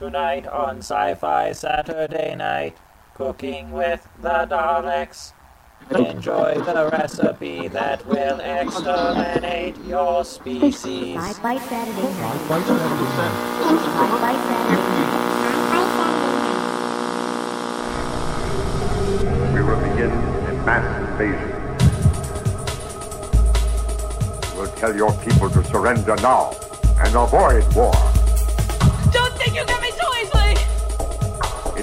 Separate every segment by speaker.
Speaker 1: Tonight on Sci Fi Saturday Night, cooking with the Daleks. Enjoy the recipe that will exterminate your species.
Speaker 2: Sci-Fi Saturday night.
Speaker 3: Sci-Fi Saturday night.
Speaker 2: Sci-Fi Saturday night.
Speaker 4: We will begin a mass invasion. We'll tell your people to surrender now and avoid war.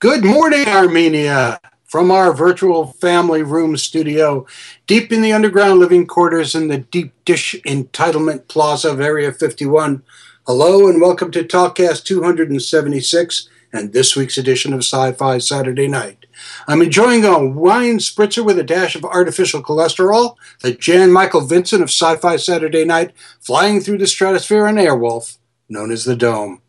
Speaker 5: Good morning, Armenia, from our virtual family room studio, deep in the underground living quarters in the deep dish entitlement plaza of Area 51. Hello, and welcome to Talkcast 276 and this week's edition of Sci Fi Saturday Night. I'm enjoying a wine spritzer with a dash of artificial cholesterol, the Jan Michael Vincent of Sci Fi Saturday Night, flying through the stratosphere on Airwolf, known as the Dome.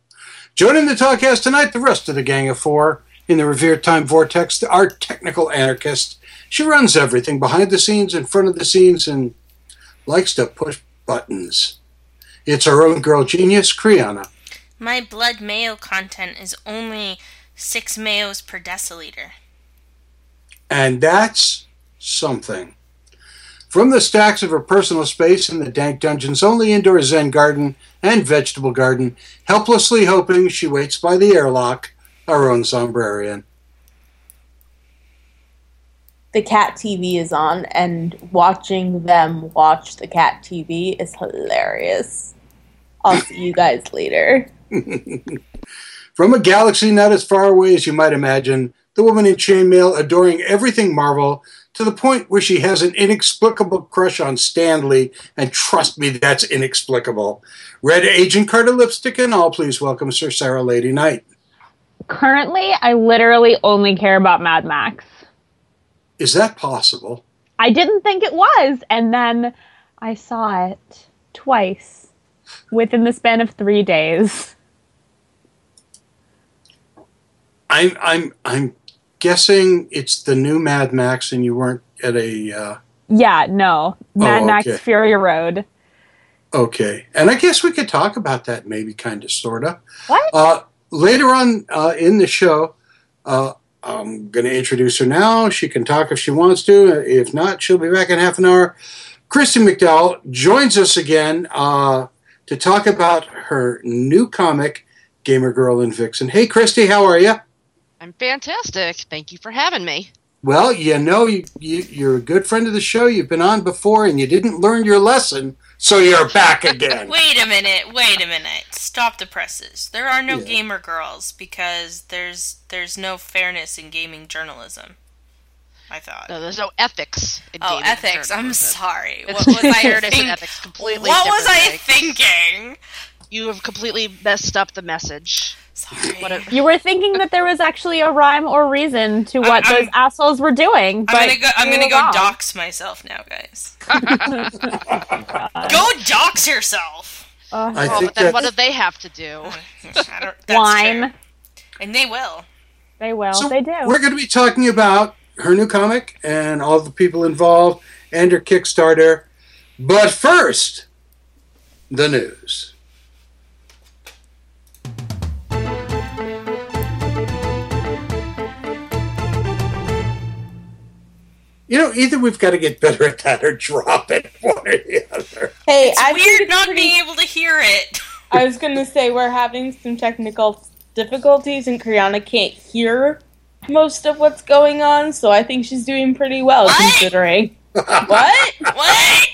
Speaker 5: Joining the Talkcast tonight, the rest of the Gang of Four. In the revered time vortex, the art technical anarchist. She runs everything behind the scenes, in front of the scenes, and likes to push buttons. It's our own girl genius, Kriana.
Speaker 6: My blood mayo content is only six mayos per deciliter.
Speaker 5: And that's something. From the stacks of her personal space in the dank dungeon's only indoor Zen garden and vegetable garden, helplessly hoping she waits by the airlock, our own Sombrarian.
Speaker 7: the cat TV is on, and watching them watch the cat TV is hilarious. I'll see you guys later.
Speaker 5: From a galaxy not as far away as you might imagine, the woman in chainmail adoring everything Marvel to the point where she has an inexplicable crush on Stanley, and trust me, that's inexplicable. Red Agent Carter lipstick and all, please welcome Sir Sarah Lady Knight.
Speaker 8: Currently, I literally only care about Mad Max.
Speaker 5: Is that possible?
Speaker 8: I didn't think it was, and then I saw it twice within the span of three days.
Speaker 5: I'm I'm I'm guessing it's the new Mad Max, and you weren't at a. Uh,
Speaker 8: Yeah, no. Mad
Speaker 5: Oh,
Speaker 8: Max
Speaker 5: okay.
Speaker 8: Fury Road.
Speaker 5: okay, and I guess we could talk about that, maybe, kind of, sorta.
Speaker 8: What?
Speaker 5: Uh, later on uh, in the show, uh, I'm going to introduce her now. She can talk if she wants to. If not, she'll be back in half an hour. Christy McDowell joins us again uh, to talk about her new comic, Gamer Girl and Vixen. Hey, Christy, how are you?
Speaker 9: I'm fantastic. Thank you for having me.
Speaker 5: Well, you know, you, you, you're a good friend of the show. You've been on before and you didn't learn your lesson, so you're back again.
Speaker 6: Wait a minute, wait a minute. Stop the presses. There are no
Speaker 5: Yeah.
Speaker 6: gamer girls because there's there's no fairness in gaming journalism. I thought.
Speaker 9: No, there's no ethics. In
Speaker 6: oh,
Speaker 9: gaming
Speaker 6: ethics. I'm sorry.
Speaker 9: It's
Speaker 6: What was I thinking?
Speaker 9: ethics completely
Speaker 6: What was I
Speaker 9: things.
Speaker 6: thinking?
Speaker 9: You have completely messed up the message.
Speaker 6: Sorry.
Speaker 9: What a-
Speaker 8: You were thinking that there was actually a rhyme or reason to what
Speaker 6: I'm-
Speaker 8: those assholes were doing.
Speaker 6: I'm
Speaker 8: but
Speaker 6: gonna go. I'm gonna go
Speaker 8: wrong.
Speaker 6: dox myself now, guys. go dox yourself.
Speaker 8: Uh,
Speaker 5: I
Speaker 9: well,
Speaker 5: think
Speaker 9: but then what do they have to do?
Speaker 6: I
Speaker 8: Wine.
Speaker 6: fair. and they will.
Speaker 8: they will.
Speaker 5: So
Speaker 8: they do.
Speaker 5: We're going to be talking about her new comic and all the people involved and her Kickstarter. But first, the news. You know, either we've got to get better at that or drop it, one or the other.
Speaker 7: Hey,
Speaker 6: It's
Speaker 7: I
Speaker 6: weird
Speaker 7: it's
Speaker 6: not
Speaker 7: pretty-
Speaker 6: being able to hear it.
Speaker 7: I was gonna say we're having some technical difficulties, and Kriana can't hear most of what's going on. So I think she's doing pretty well
Speaker 6: What?
Speaker 7: considering. what?
Speaker 6: What?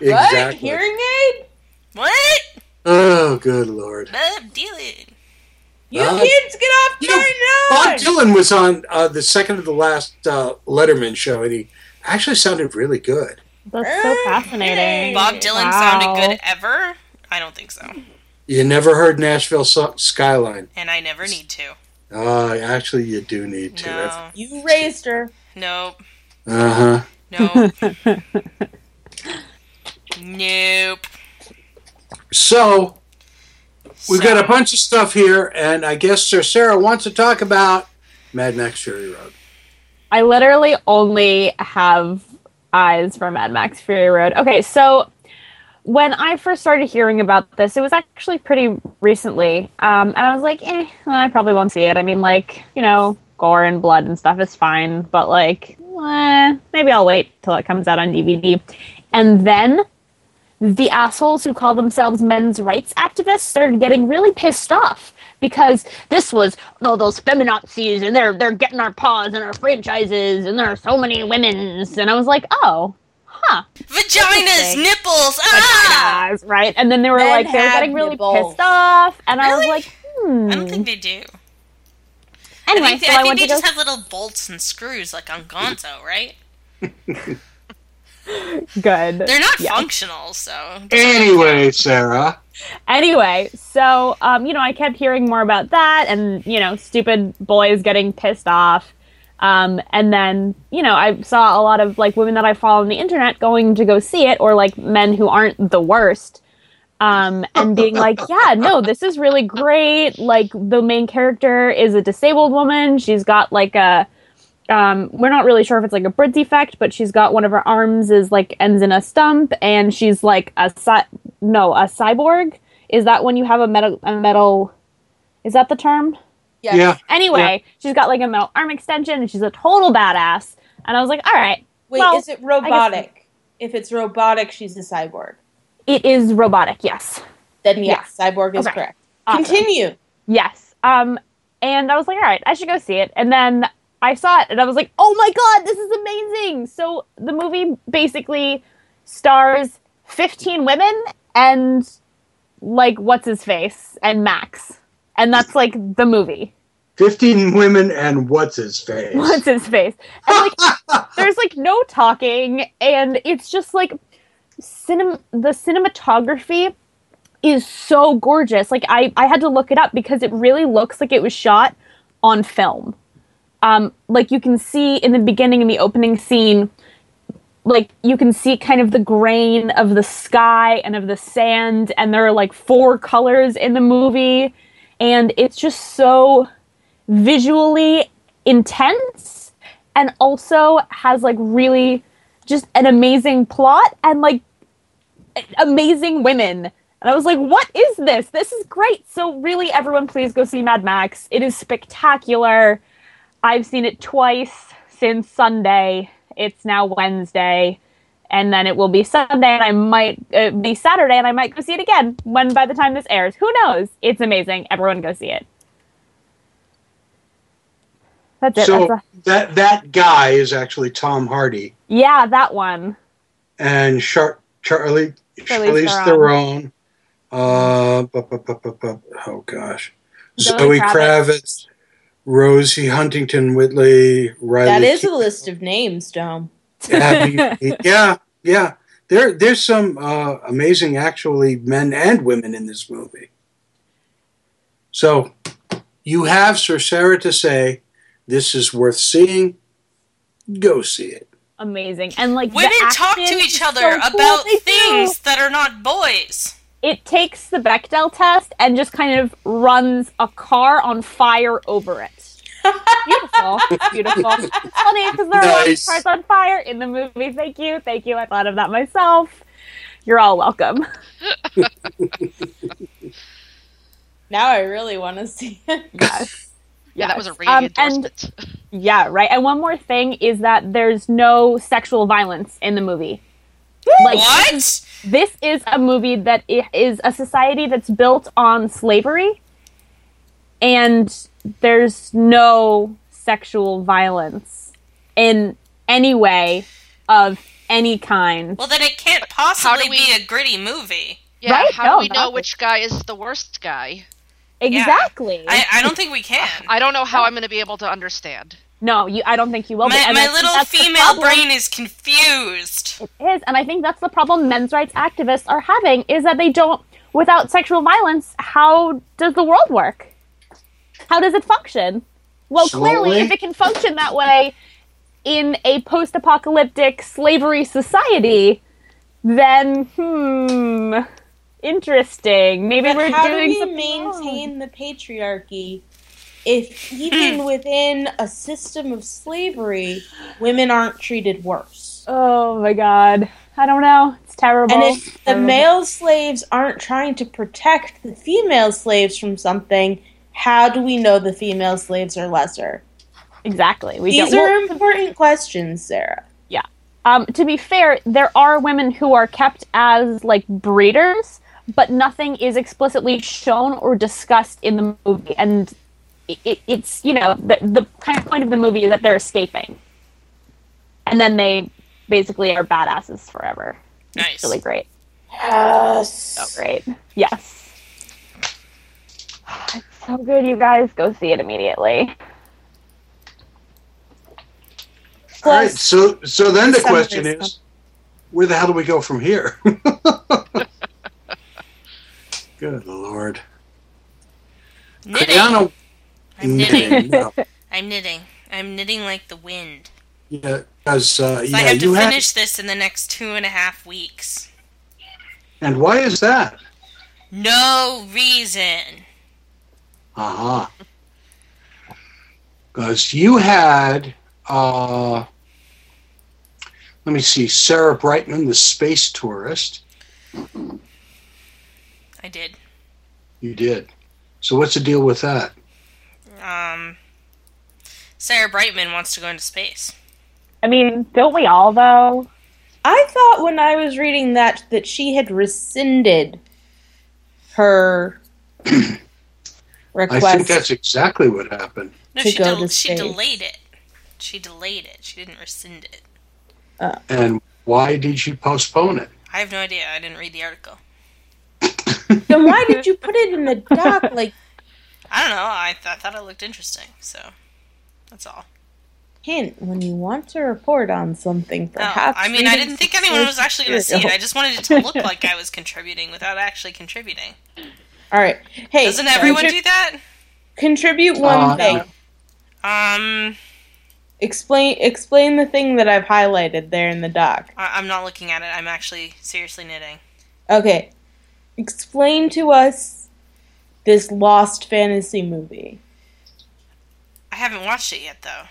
Speaker 7: What? Hearing aid?
Speaker 6: What?
Speaker 5: Oh, good lord.
Speaker 6: Bob Dylan.
Speaker 7: You
Speaker 5: Uh,
Speaker 7: kids get off
Speaker 5: you know,
Speaker 7: my
Speaker 5: Bob! Dylan was on uh, the second of the last uh, Letterman show, and he actually sounded really good.
Speaker 8: That's so fascinating.
Speaker 6: Bob Dylan
Speaker 8: Wow.
Speaker 6: sounded good ever? I don't think so.
Speaker 5: You never heard Nashville so- Skyline.
Speaker 6: And I never need to.
Speaker 5: Uh, actually, you do need to.
Speaker 6: No.
Speaker 7: You raised her.
Speaker 6: Nope.
Speaker 5: Uh huh.
Speaker 6: Nope. nope.
Speaker 5: So, we've got a bunch of stuff here, and I guess Sir Sarah wants to talk about Mad Max Fury Road.
Speaker 8: I literally only have eyes for Mad Max Fury Road. Okay, so when I first started hearing about this, it was actually pretty recently, um, and I was like, eh, well, I probably won't see it. I mean, like, you know, gore and blood and stuff is fine, but like, eh, maybe I'll wait till it comes out on DVD. And then the assholes who call themselves men's rights activists started getting really pissed off because this was oh those feminazis and they're they're getting our paws and our franchises and there are so many women's and I was like oh huh
Speaker 6: Vaginas,
Speaker 8: Interesting.
Speaker 6: nipples. Ah!
Speaker 8: Vaginas, right and then they were
Speaker 7: Men
Speaker 8: like they were getting really
Speaker 7: nipples.
Speaker 8: pissed off and I was like hmm
Speaker 6: I don't think they do.
Speaker 8: anyway
Speaker 6: I think,
Speaker 8: so
Speaker 6: I
Speaker 8: I,
Speaker 6: think they
Speaker 8: to go
Speaker 6: just have little bolts and screws like on Gonzo, right?
Speaker 8: good
Speaker 6: They're not
Speaker 8: Yeah.
Speaker 6: functional, so.
Speaker 5: Anyway, Sarah.
Speaker 8: anyway, so um, you know, I kept hearing more about that, and you know, stupid boys getting pissed off. Um, and then you know, I saw a lot of like women that I follow on the internet going to go see it, or like men who aren't the worst, um, and being like, "Yeah, no, this is really great. Like the main character is a disabled woman. She's got like a." Um, we're not really sure if it's like a birth defect, but she's got one of her arms is like ends in a stump, and she's like a cy- no a cyborg. Is that when you have a metal a metal? Is that the term?
Speaker 7: Yes.
Speaker 5: Yeah.
Speaker 8: Anyway, she's got like a metal arm extension, and she's a total badass. And I was like, all right,
Speaker 7: Wait,
Speaker 8: Well,
Speaker 7: is it robotic? If it's robotic, she's a cyborg.
Speaker 8: it is robotic. Yes,
Speaker 7: Then yes, cyborg is
Speaker 8: Okay.
Speaker 7: correct.
Speaker 8: Awesome.
Speaker 7: Continue.
Speaker 8: yes. Um, and I was like, all right, I should go see it. And then I saw it, and I was like, oh my god, this is amazing. So the movie basically stars fifteen women and like what's his face and Max, and that's like the movie.
Speaker 5: 15 women and what's his face?
Speaker 8: what's his face and like there's like no talking and it's just like cinem- the cinematography is so gorgeous like I, I had to look it up because it really looks like it was shot on film um like you can see in the beginning in the opening scene like you can see kind of the grain of the sky and of the sand and there are like four colors in the movie and it's just so visually intense and also has like really just an amazing plot and like amazing women. And I was like, what is this? This is great. So, really, everyone, please go see Mad Max. It is spectacular. I've seen it twice since Sunday. It's now Wednesday. And then it will be Sunday, and I might uh, be Saturday, and I might go see it again when by the time this airs. Who knows? It's amazing. Everyone go see it. That's it.
Speaker 5: So
Speaker 8: That's a-
Speaker 5: that that guy is actually Tom Hardy
Speaker 8: yeah, that one.
Speaker 5: and Char- Charlie
Speaker 8: Charlize
Speaker 5: Charlize
Speaker 8: Theron.
Speaker 5: Theron. Uh, bu- bu- bu- bu- bu- oh gosh,
Speaker 8: Zoe
Speaker 5: Zoe
Speaker 8: Kravitz.
Speaker 5: Kravitz, Rosie Huntington Whiteley, Riley.
Speaker 7: That is
Speaker 5: Keough,
Speaker 7: a list of names, Dom.
Speaker 5: Abby- yeah, yeah. There, there's some uh, amazing, actually, men and women in this movie. So, you have Sir Sarah to say this is worth seeing. Go see it.
Speaker 8: Amazing. And like
Speaker 6: Women talk to each other
Speaker 8: so cool.
Speaker 6: about
Speaker 8: They do.
Speaker 6: things that are not boys.
Speaker 8: It takes the Bechdel test and just kind of runs a car on fire over it. Beautiful. Beautiful. It's funny because there are lots
Speaker 5: Nice.
Speaker 8: cars on fire in the movie. Thank you. Thank you. I thought of that myself. You're all welcome.
Speaker 7: Now I really want to see it.
Speaker 8: Yes.
Speaker 9: Yeah, that was a
Speaker 8: Yes.
Speaker 9: ringing
Speaker 8: Um, and- Yeah, right. And one more thing is that there's no sexual violence in the movie. Like
Speaker 6: What?
Speaker 8: this is a movie that is a society that's built on slavery and there's no sexual violence in any way of any kind.
Speaker 6: Well, then it can't possibly
Speaker 9: we-
Speaker 6: be a gritty movie.
Speaker 9: Yeah,
Speaker 8: Right?
Speaker 9: how
Speaker 8: No,
Speaker 9: do we know
Speaker 8: not-
Speaker 9: which guy is the worst guy?
Speaker 8: Exactly.
Speaker 6: I, I don't think we can.
Speaker 9: I don't know how I'm going to be able to understand.
Speaker 8: no, you I don't think you will.
Speaker 6: My, my
Speaker 8: I
Speaker 6: little
Speaker 8: that's
Speaker 6: female brain is confused.
Speaker 8: It is, and I think that's the problem men's rights activists are having is that they don't without sexual violence, how does the world work? How does it function? Well, clearly, if it can function that way in a post apocalyptic slavery society, then, hmm, interesting. Maybe
Speaker 7: But
Speaker 8: we're
Speaker 7: how do
Speaker 8: doing
Speaker 7: we
Speaker 8: something wrong.
Speaker 7: maintain the patriarchy if even within a system of slavery, women aren't treated worse?
Speaker 8: Oh my god. I don't know. It's terrible.
Speaker 7: And if the male slaves aren't trying to protect the female slaves from something, how do we know the female slaves are lesser?
Speaker 8: Exactly. We
Speaker 7: These
Speaker 8: don't-
Speaker 7: are
Speaker 8: well,
Speaker 7: important questions, Sarah.
Speaker 8: Yeah. Um, to be fair, there are women who are kept as like breeders, but nothing is explicitly shown or discussed in the movie, and it, it, it's you know the the kind of point of the movie is that they're escaping, and then they basically are badasses forever.
Speaker 6: Nice.
Speaker 8: It's really great.
Speaker 7: Yes.
Speaker 8: So great. Yes. It's so good, you guys. Go see it immediately.
Speaker 5: All right, so so then the question
Speaker 7: is
Speaker 5: is, where the hell do we go from here? Good lord,
Speaker 6: Knitting.
Speaker 5: Kriana,
Speaker 6: I'm knitting.
Speaker 5: knitting, no.
Speaker 6: I'm knitting. I'm knitting like the wind.
Speaker 5: yeah, because uh,
Speaker 6: So
Speaker 5: yeah,
Speaker 6: I have
Speaker 5: you
Speaker 6: to
Speaker 5: have.
Speaker 6: finish this in the next two and a half weeks.
Speaker 5: And why is that?
Speaker 6: No reason.
Speaker 5: Uh huh. Because you had, uh, let me see, Sarah Brightman, the space tourist.
Speaker 6: I did.
Speaker 5: You did. So what's the deal with that?
Speaker 6: Um, Sarah Brightman wants to go into space.
Speaker 8: I mean, don't we all though?
Speaker 7: I thought when I was reading that that she had rescinded her request.
Speaker 5: I think that's exactly what happened.
Speaker 6: No, she,
Speaker 7: go
Speaker 6: del- she delayed it. She delayed it. She didn't rescind it. Uh.
Speaker 5: And why did she postpone it?
Speaker 6: I have no idea. I didn't read the article.
Speaker 7: then why did you put it in the doc? Like,
Speaker 6: I don't know. I, th- I thought it looked interesting. So that's all.
Speaker 7: hint when you want to report on something,
Speaker 6: No,
Speaker 7: perhaps.
Speaker 6: I mean, I didn't think anyone was actually going to see it. I just wanted it to look like I was contributing without actually contributing.
Speaker 7: All right. Hey,
Speaker 6: Doesn't everyone
Speaker 7: contrib-
Speaker 6: do that?
Speaker 7: contribute one
Speaker 5: Uh,
Speaker 7: thing?
Speaker 6: Um,
Speaker 7: Explain explain the thing that I've highlighted there in the doc.
Speaker 6: I- I'm not looking at it. I'm actually seriously knitting.
Speaker 7: Okay. Explain to us this lost fantasy movie.
Speaker 6: I haven't watched it yet though,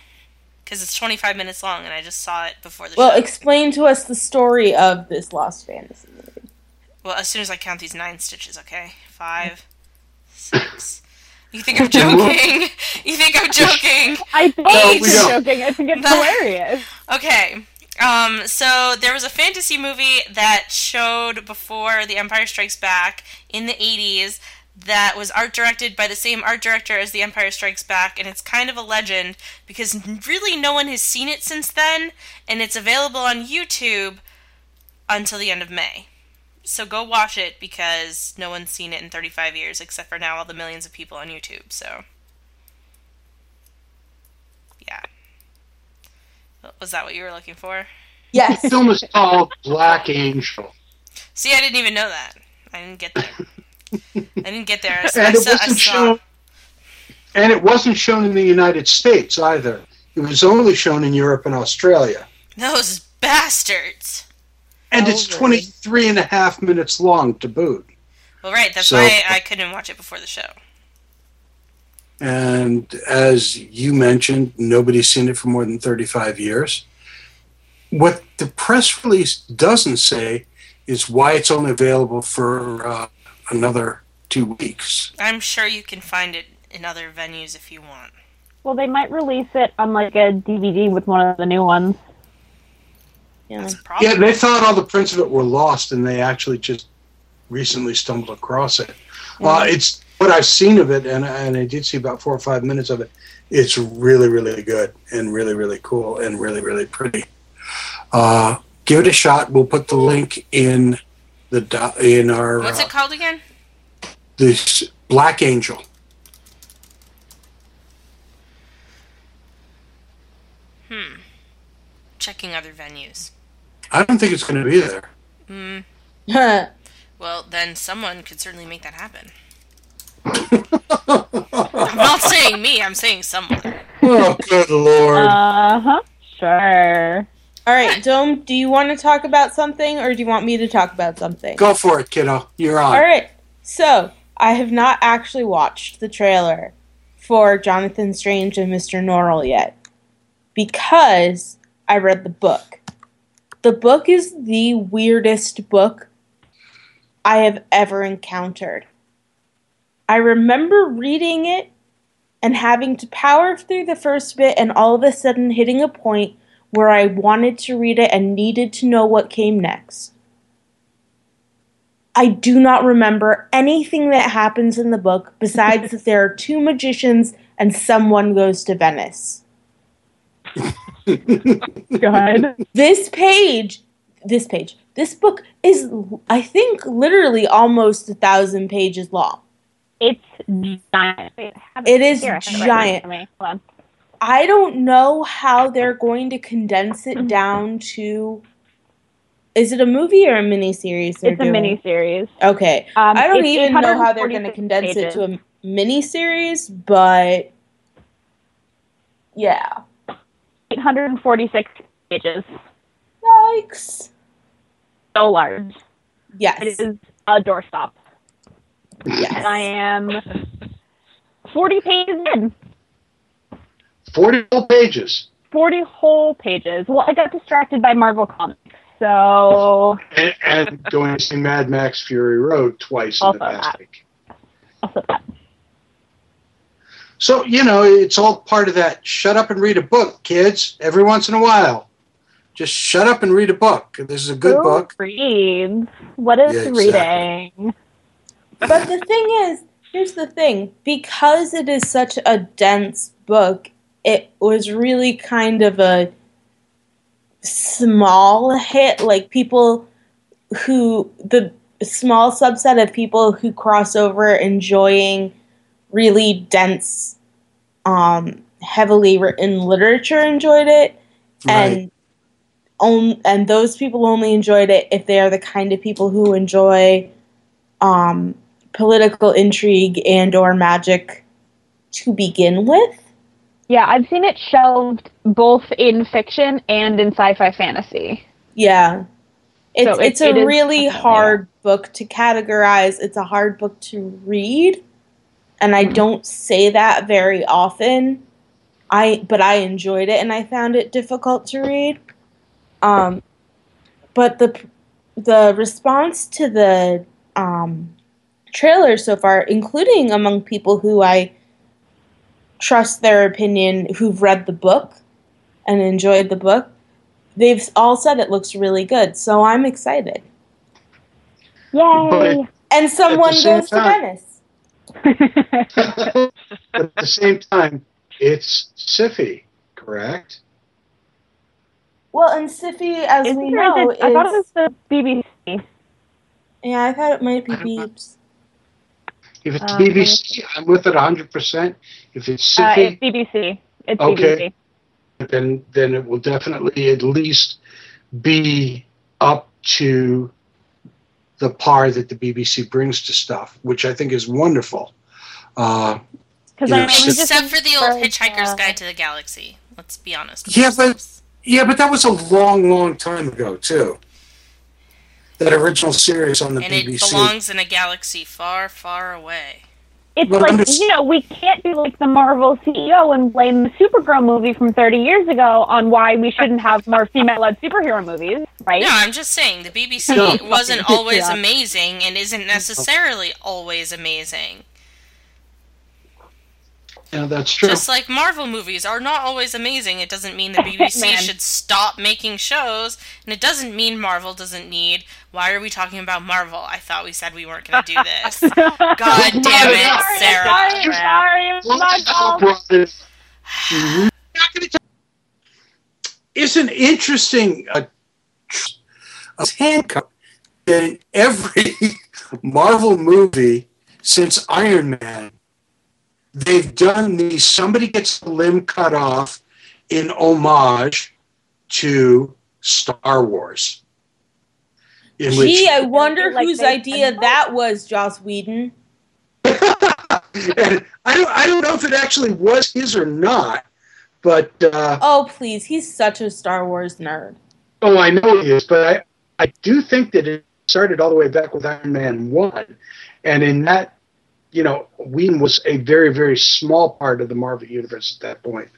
Speaker 6: because it's 25 minutes long, and I just saw it before the
Speaker 7: Well,
Speaker 6: show.
Speaker 7: explain to us the story of this lost fantasy movie.
Speaker 6: well, as soon as I count these nine stitches, okay? Five, six. You think I'm joking? you think I'm joking?
Speaker 8: I don't
Speaker 6: No,
Speaker 8: think you're joking. I think it's
Speaker 6: No.
Speaker 8: hilarious.
Speaker 6: Okay. Um, so there was a fantasy movie that showed before The Empire Strikes Back in the 80s that was art directed by the same art director as The Empire Strikes Back, and it's kind of a legend because really no one has seen it since then, and it's available on YouTube until the end of May. So go watch it because no one's seen it in 35 years except for now all the millions of people on YouTube, so. Yeah. Was that what you were looking for?
Speaker 7: Yes.
Speaker 5: The film is called Black Angel.
Speaker 6: See, I didn't even know that. I didn't get there. I didn't get there. I,
Speaker 5: and
Speaker 6: I
Speaker 5: it wasn't
Speaker 6: saw-
Speaker 5: shown and it wasn't shown in the United States either. It was only shown in Europe and Australia.
Speaker 6: those bastards.
Speaker 5: And it's 23 and a half minutes long to boot.
Speaker 6: Well, right. That's
Speaker 5: So-
Speaker 6: why I couldn't watch it before the show.
Speaker 5: And as you mentioned, nobody's seen it for more than 35 years. What the press release doesn't say is why it's only available for uh, another two weeks.
Speaker 6: I'm sure you can find it in other venues if you want.
Speaker 8: Well, they might release it on like a DVD with one of the new ones.
Speaker 7: Yeah.
Speaker 5: Yeah, they thought all the prints of it were lost, and they actually just recently stumbled across it. Uh, it's what I've seen of it, and and I did see about four or five minutes of it. It's really, really good, and really, really cool, and really, really pretty. Uh, give it a shot. We'll put the link in the do- in our
Speaker 6: What's
Speaker 5: uh,
Speaker 6: it called again?
Speaker 5: this Black Angel.
Speaker 6: Hmm. Checking other venues.
Speaker 5: I don't think it's going to be there.
Speaker 6: Hmm. Well, then someone could certainly make that happen. I'm not saying me, I'm saying someone.
Speaker 5: Oh, good lord.
Speaker 8: Uh huh. Sure.
Speaker 7: All right, Dome, do you want to talk about something or do you want me to talk about something?
Speaker 5: Go for it, kiddo. You're on.
Speaker 7: All right. So, I have not actually watched the trailer for Jonathan Strange and Mr. Norrell yet because I read the book. The book is the weirdest book I have ever encountered. I remember reading it and having to power through the first bit and all of a sudden hitting a point where I wanted to read it and needed to know what came next. I do not remember anything that happens in the book besides that there are two magicians and someone goes to Venice.
Speaker 8: Good.
Speaker 7: This page, this page, this book is, I think, literally almost a thousand pages long.
Speaker 8: It's giant. Wait,
Speaker 7: It is
Speaker 8: here, I it right
Speaker 7: giant.
Speaker 8: next to me. Hold on.
Speaker 7: I don't know how they're going to condense it down to. Is it a movie or a miniseries?
Speaker 8: It's a
Speaker 7: doing?
Speaker 8: mini series.
Speaker 7: Okay.
Speaker 8: Um,
Speaker 7: I don't even know how they're going to
Speaker 8: 846
Speaker 7: condense it to a mini series, but yeah.
Speaker 8: 846 pages.
Speaker 7: Yikes.
Speaker 8: So large.
Speaker 7: Yes.
Speaker 8: It is a doorstop.
Speaker 7: Yes.
Speaker 8: And I am 40 pages in.
Speaker 5: 40 whole pages.
Speaker 8: 40 whole pages. Well, I got distracted by Marvel Comics. So,
Speaker 5: And, and going to see Mad Max Fury Road twice in the
Speaker 8: Also
Speaker 5: past
Speaker 8: that.
Speaker 5: week.
Speaker 8: also that.
Speaker 5: So, you know, it's all part of that shut up and read a book, kids, every once in a while. Just shut up and read a book. This is a good
Speaker 8: Who
Speaker 5: book.
Speaker 8: reads? What is
Speaker 5: Yeah, exactly.
Speaker 8: reading?
Speaker 7: But the thing is, here's the thing because it is such a dense book, it was really kind of a small hit. Like people who, the small subset of people who cross over enjoying really dense, um, heavily written literature enjoyed it. And on, and those people only enjoyed it if they are the kind of people who enjoy um, political intrigue and or magic to begin with.
Speaker 8: Yeah, I've seen it shelved both in fiction and in sci-fi fantasy.
Speaker 7: Yeah. It's
Speaker 8: So it-
Speaker 7: it's a
Speaker 8: it is
Speaker 7: really
Speaker 8: definitely,
Speaker 7: hard book to categorize. It's a hard book to read. And
Speaker 8: Mm-hmm.
Speaker 7: I don't say that very often. I but I enjoyed it and I found it difficult to read. Um but the the response to the um trailer so far, including among people who I trust their opinion who've read the book and enjoyed the book, they've all said it looks really good. So I'm excited.
Speaker 8: Yay!
Speaker 7: And someone
Speaker 5: same
Speaker 7: goes to Venice.
Speaker 5: But at the same time, it's Syfy, correct?
Speaker 7: Well, and Syfy, as
Speaker 8: Isn't
Speaker 7: we
Speaker 8: there-
Speaker 7: know,
Speaker 8: I thought it
Speaker 7: is
Speaker 8: was the BBC.
Speaker 7: yeah. I thought it might be Beeps.
Speaker 5: If it's
Speaker 8: Um,
Speaker 5: BBC, I'm with it 100%. If it's
Speaker 8: Uh, it's BBC. It's
Speaker 5: Okay.
Speaker 8: BBC.
Speaker 5: then then it will definitely at least be up to the par that the BBC brings to stuff, which I think is wonderful. Uh,
Speaker 8: Because
Speaker 5: Yeah,
Speaker 8: I was just
Speaker 6: Except for the old Hitchhiker's
Speaker 8: uh,
Speaker 6: Guide to the Galaxy. Let's be honest. with
Speaker 5: Yeah, but- yeah, but that was a long, long time ago too. That original series on the
Speaker 6: and it
Speaker 5: BBC.
Speaker 6: belongs in a galaxy far, far away.
Speaker 8: It's
Speaker 5: Well,
Speaker 8: like
Speaker 5: I'm
Speaker 8: you know we can't be like the Marvel CEO and blame the Supergirl movie from 30 years ago on why we shouldn't have more female-led superhero movies, right?
Speaker 6: No, I'm just saying the BBC
Speaker 5: No.
Speaker 6: wasn't always
Speaker 8: Yeah.
Speaker 6: amazing and isn't necessarily always amazing.
Speaker 5: yeah, that's true.
Speaker 6: Just like Marvel movies are not always amazing, it doesn't mean the BBC should stop making shows, and it doesn't mean Marvel doesn't need. Why are we talking about Marvel? I thought we said we weren't going to do this. God damn it,
Speaker 8: Sorry,
Speaker 6: Sarah.
Speaker 8: Sorry, sorry, it was my fault.
Speaker 5: Not It's an interesting uh, tr- handcuff in every Marvel movie since Iron Man. They've done the somebody gets the limb cut off in homage to Star Wars. In
Speaker 7: Gee, I wonder
Speaker 8: Like
Speaker 7: whose
Speaker 8: they-
Speaker 7: idea that was, Joss Whedon.
Speaker 5: and I don't, I don't know if it actually was his or not, but uh,
Speaker 7: Oh, please, he's such a Star Wars nerd.
Speaker 5: oh, I know he is. But I, I do think that it started all the way back with Iron Man one, and in that, you know, Whedon was a very, very small part of the Marvel universe at that point.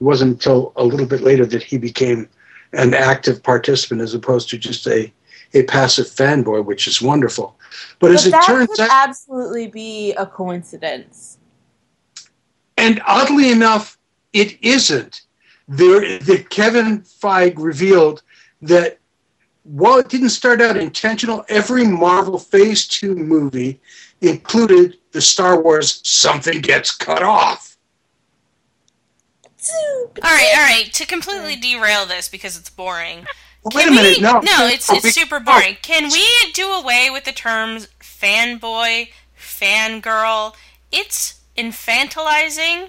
Speaker 5: It wasn't until a little bit later that he became an active participant as opposed to just a, a passive fanboy, which is wonderful. But as
Speaker 7: But
Speaker 5: it
Speaker 7: that
Speaker 5: turns
Speaker 7: could
Speaker 5: out,
Speaker 7: absolutely be a coincidence.
Speaker 5: And oddly enough, it isn't. There, that Kevin Feige revealed that while it didn't start out intentional, every Marvel Phase 2 movie included the Star Wars something gets cut off.
Speaker 6: All right, all right. To completely derail this because it's boring.
Speaker 5: Well, wait
Speaker 6: Can
Speaker 5: a minute,
Speaker 6: we-
Speaker 5: no.
Speaker 6: no, it's
Speaker 5: Oh,
Speaker 6: it's super oh. boring. Can we do away with the terms fanboy, fangirl? It's infantilizing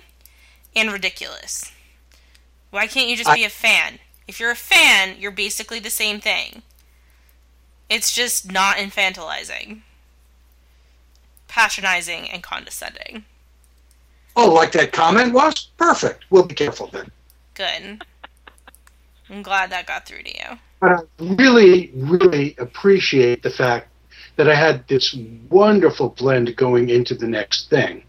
Speaker 6: and ridiculous. Why can't you just be a fan? If you're a fan, you're basically the same thing. It's just not infantilizing, patronizing, and condescending.
Speaker 5: Oh, like that comment was? Perfect. We'll be careful then.
Speaker 6: Good. I'm glad that got through to you.
Speaker 5: But I really, really appreciate the fact that I had this wonderful blend going into the next thing,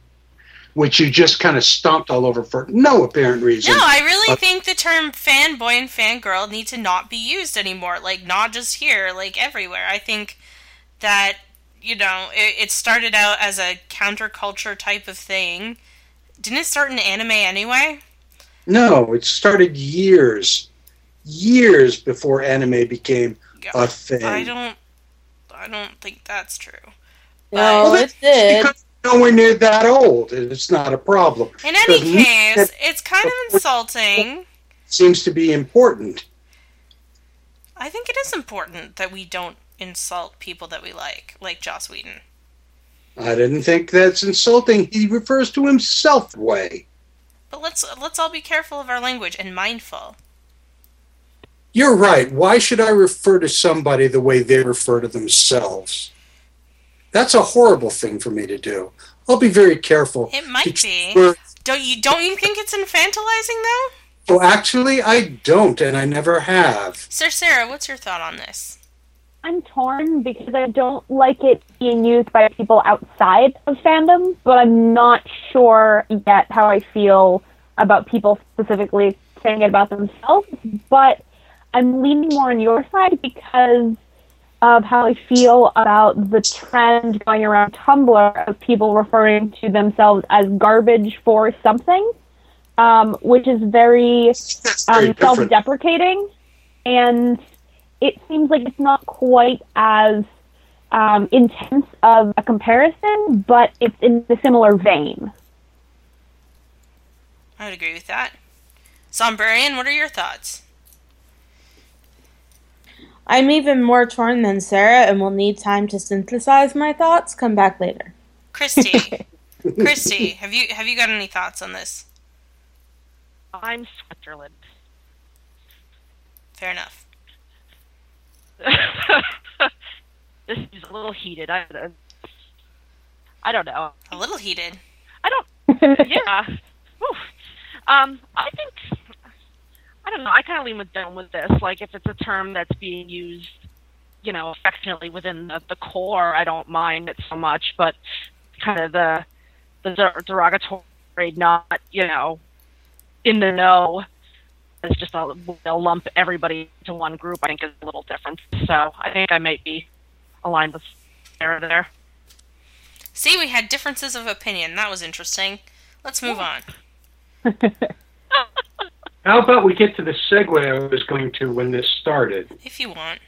Speaker 5: which you just kind of stomped all over for no apparent reason.
Speaker 6: No, I really
Speaker 5: Uh,
Speaker 6: think the term fanboy and fangirl need to not be used anymore. Like, not just here, like everywhere. I think that, you know, it, it started out as a counterculture type of thing. Didn't it start in anime anyway?
Speaker 5: No, it started years, years before anime became a thing.
Speaker 6: I don't. I don't think that's true.
Speaker 7: No,
Speaker 5: Well,
Speaker 7: it did.
Speaker 5: Because it's nowhere near that old. It's not a problem.
Speaker 6: In any case, it's kind of insulting.
Speaker 5: seems to be important.
Speaker 6: I think it is important that we don't insult people that we like, like Joss Whedon.
Speaker 5: I didn't think that's insulting. He refers to himself way.
Speaker 6: But let's let's all be careful of our language and mindful.
Speaker 5: You're right. Why should I refer to somebody the way they refer to themselves? That's a horrible thing for me to do. I'll be very careful.
Speaker 6: It might be.
Speaker 5: refer-
Speaker 6: Don't you don't you think it's infantilizing though?
Speaker 5: Well, actually, I don't, and I never have.
Speaker 6: Sir Sarah, what's your thought on this?
Speaker 8: I'm torn because I don't like it being used by people outside of fandom, but I'm not sure yet how I feel about people specifically saying it about themselves. But I'm leaning more on your side because of how I feel about the trend going around Tumblr of people referring to themselves as garbage for something, um, which is very
Speaker 5: That's very
Speaker 8: um, self-deprecating, and it seems like it's not quite as um, intense of a comparison, but it's in a similar vein.
Speaker 6: I would agree with that. Sombrarian, what are your thoughts?
Speaker 7: I'm even more torn than Sarah and will need time to synthesize my thoughts. Come back later.
Speaker 6: Christy. Christy, have you have you got any thoughts on this?
Speaker 3: I'm Switzerland.
Speaker 6: Fair enough.
Speaker 3: this is a little heated. I, I don't know.
Speaker 6: A little heated.
Speaker 3: I don't. yeah. Um, I think. I don't know. I kind of lean with them with this. Like, if it's a term that's being used, you know, affectionately within the, the core, I don't mind it so much. But kind of the the der- derogatory, not you know, in the know, is just a they'll lump everybody into one group. I think is a little different. So I think I might be aligned with Sarah there.
Speaker 6: See, we had differences of opinion. That was interesting. Let's move on.
Speaker 5: How about we get to the segue I was going to when this started?
Speaker 6: If you want.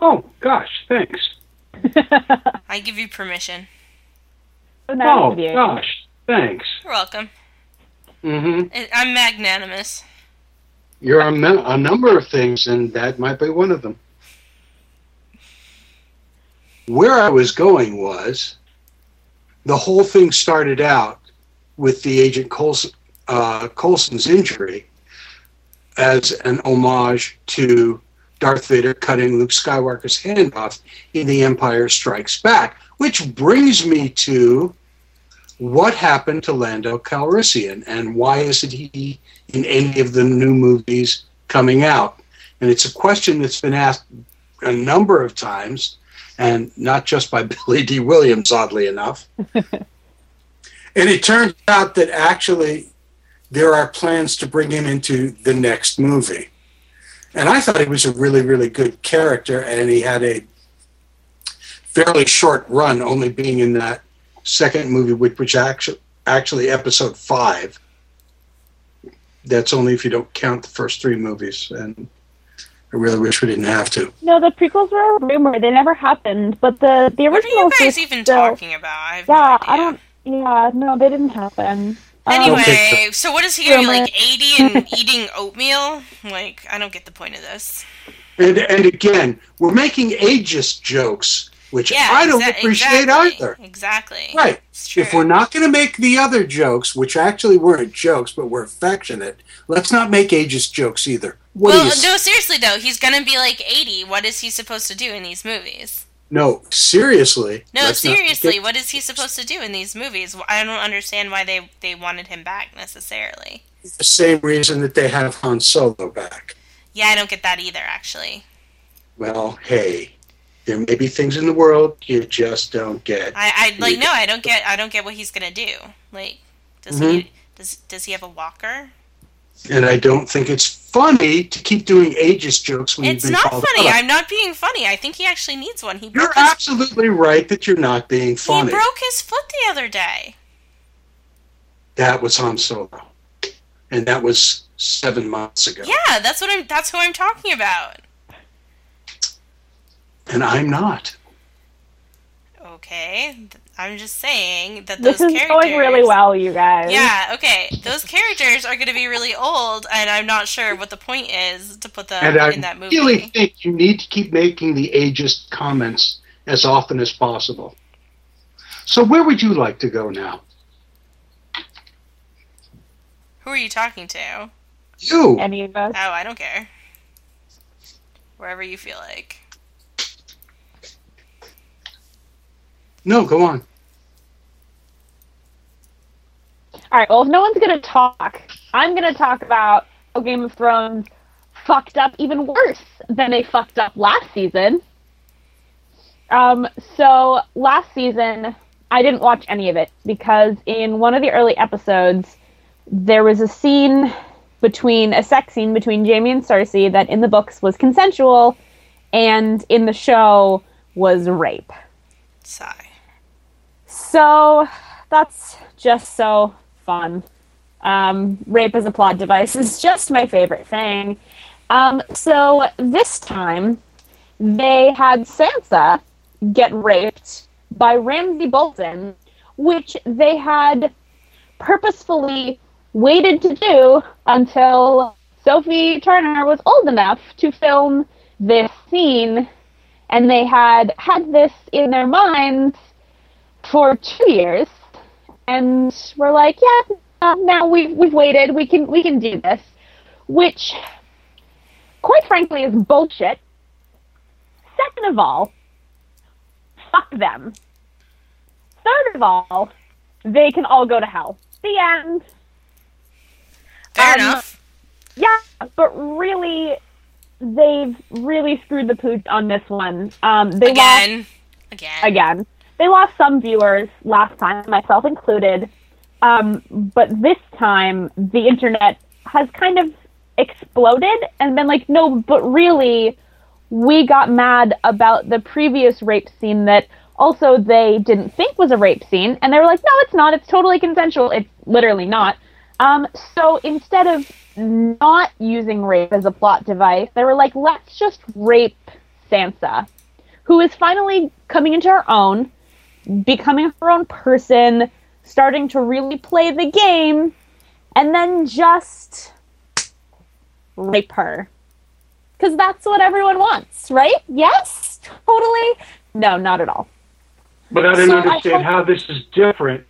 Speaker 5: Oh, gosh, thanks.
Speaker 6: I give you permission.
Speaker 8: So nice
Speaker 5: oh,
Speaker 8: you.
Speaker 5: gosh, thanks.
Speaker 6: You're welcome.
Speaker 5: hmm
Speaker 6: I- I'm magnanimous.
Speaker 5: You're a, me- a number of things, and that might be one of them. Where I was going was the whole thing started out with the Agent Coulson, uh, Coulson's injury as an homage to Darth Vader cutting Luke Skywalker's hand off in The Empire Strikes Back. Which brings me to what happened to Lando Calrissian and why isn't he in any of the new movies coming out? And it's a question that's been asked a number of times, and not just by Billy Dee Williams, oddly enough. and it turns out that actually there are plans to bring him into the next movie. And I thought he was a really, really good character, and he had a fairly short run, only being in that second movie, which was actually actually episode five. That's only if you don't count the first three movies, and I really wish we didn't have to.
Speaker 8: No, the prequels were a rumor. They never happened. But the the
Speaker 6: What are you guys even
Speaker 8: still-
Speaker 6: talking about? I have no
Speaker 8: Yeah,
Speaker 6: idea.
Speaker 8: I don't. Yeah, no, they didn't happen. Um,
Speaker 6: Anyway, so what is he gonna be like eighty and eating oatmeal? Like, I don't get the point of this.
Speaker 5: And and again, we're making ageist jokes, which
Speaker 6: Yeah,
Speaker 5: I don't
Speaker 6: exa-
Speaker 5: appreciate
Speaker 6: exactly,
Speaker 5: either.
Speaker 6: Exactly.
Speaker 5: Right. If we're not going to make the other jokes, which actually weren't jokes but were affectionate, let's not make ageist jokes either. What
Speaker 6: well, no, seriously though, he's gonna be like eighty. What is he supposed to do in these movies?
Speaker 5: No, seriously.
Speaker 6: No,
Speaker 5: not
Speaker 6: seriously, what is he supposed to do in these movies? I don't understand why they they wanted him back necessarily.
Speaker 5: the same reason that they have Han Solo back.
Speaker 6: Yeah, I don't get that either. Actually,
Speaker 5: Well, hey, there may be things in the world you just don't get.
Speaker 6: I, I like no, I don't get I don't get what he's gonna do. Like, does
Speaker 5: Mhm.
Speaker 6: he does does he have a walker?
Speaker 5: And I don't think it's funny to keep doing ageist jokes when
Speaker 6: It's
Speaker 5: you've been
Speaker 6: not funny. I'm not being funny. I think he actually needs one. He
Speaker 5: You're
Speaker 6: broke his,
Speaker 5: absolutely right that you're not being funny.
Speaker 6: he broke his foot the other day.
Speaker 5: That was Han Solo. And that was seven months ago.
Speaker 6: Yeah, that's what I'm. That's who I'm talking about.
Speaker 5: And I'm not.
Speaker 6: Okay, I'm just saying that those
Speaker 8: This is
Speaker 6: characters.
Speaker 8: going really well, you guys.
Speaker 6: Yeah, okay. Those characters are going to be really old, and I'm not sure what the point is to put them
Speaker 5: and I
Speaker 6: in that movie.
Speaker 5: I really think you need to keep making the ageist comments as often as possible. So where would you like to go now?
Speaker 6: Who are you talking to?
Speaker 5: You.
Speaker 8: Any of us?
Speaker 6: Oh, I don't care. Wherever you feel like.
Speaker 5: No, go on.
Speaker 8: All right. Well, if no one's gonna talk, I'm gonna talk about how Game of Thrones fucked up even worse than they fucked up last season. Um. So last season, I didn't watch any of it because in one of the early episodes, there was a scene between a sex scene between Jaime and Cersei that in the books was consensual, and in the show was rape.
Speaker 6: Sigh.
Speaker 8: So that's just so fun. Um, rape as a plot device is just my favorite thing. Um, so this time, they had Sansa get raped by Ramsay Bolton, which they had purposefully waited to do until Sophie Turner was old enough to film this scene, and they had had this in their minds for two years, and we're like, yeah, uh, now we've we've waited, we can we can do this, which, quite frankly, is bullshit. Second of all, fuck them. Third of all, they can all go to hell. The end.
Speaker 6: Fair
Speaker 8: Um,
Speaker 6: enough.
Speaker 8: Yeah, but really, they've really screwed the pooch on this one. Um, they
Speaker 6: Again.
Speaker 8: lost
Speaker 6: Again.
Speaker 8: again. They lost some viewers last time, myself included. Um, but this time, the internet has kind of exploded and been like, no, but really, we got mad about the previous rape scene that also they didn't think was a rape scene. And they were like, no, it's not. It's totally consensual. It's literally not. Um, so instead of not using rape as a plot device, they were like, let's just rape Sansa, who is finally coming into her own, becoming her own person, starting to really play the game, and then just rape her. Because that's what everyone wants, right? Yes? Totally? No, not at all.
Speaker 5: But I don't
Speaker 8: So I
Speaker 5: understand
Speaker 8: hope-
Speaker 5: how this is different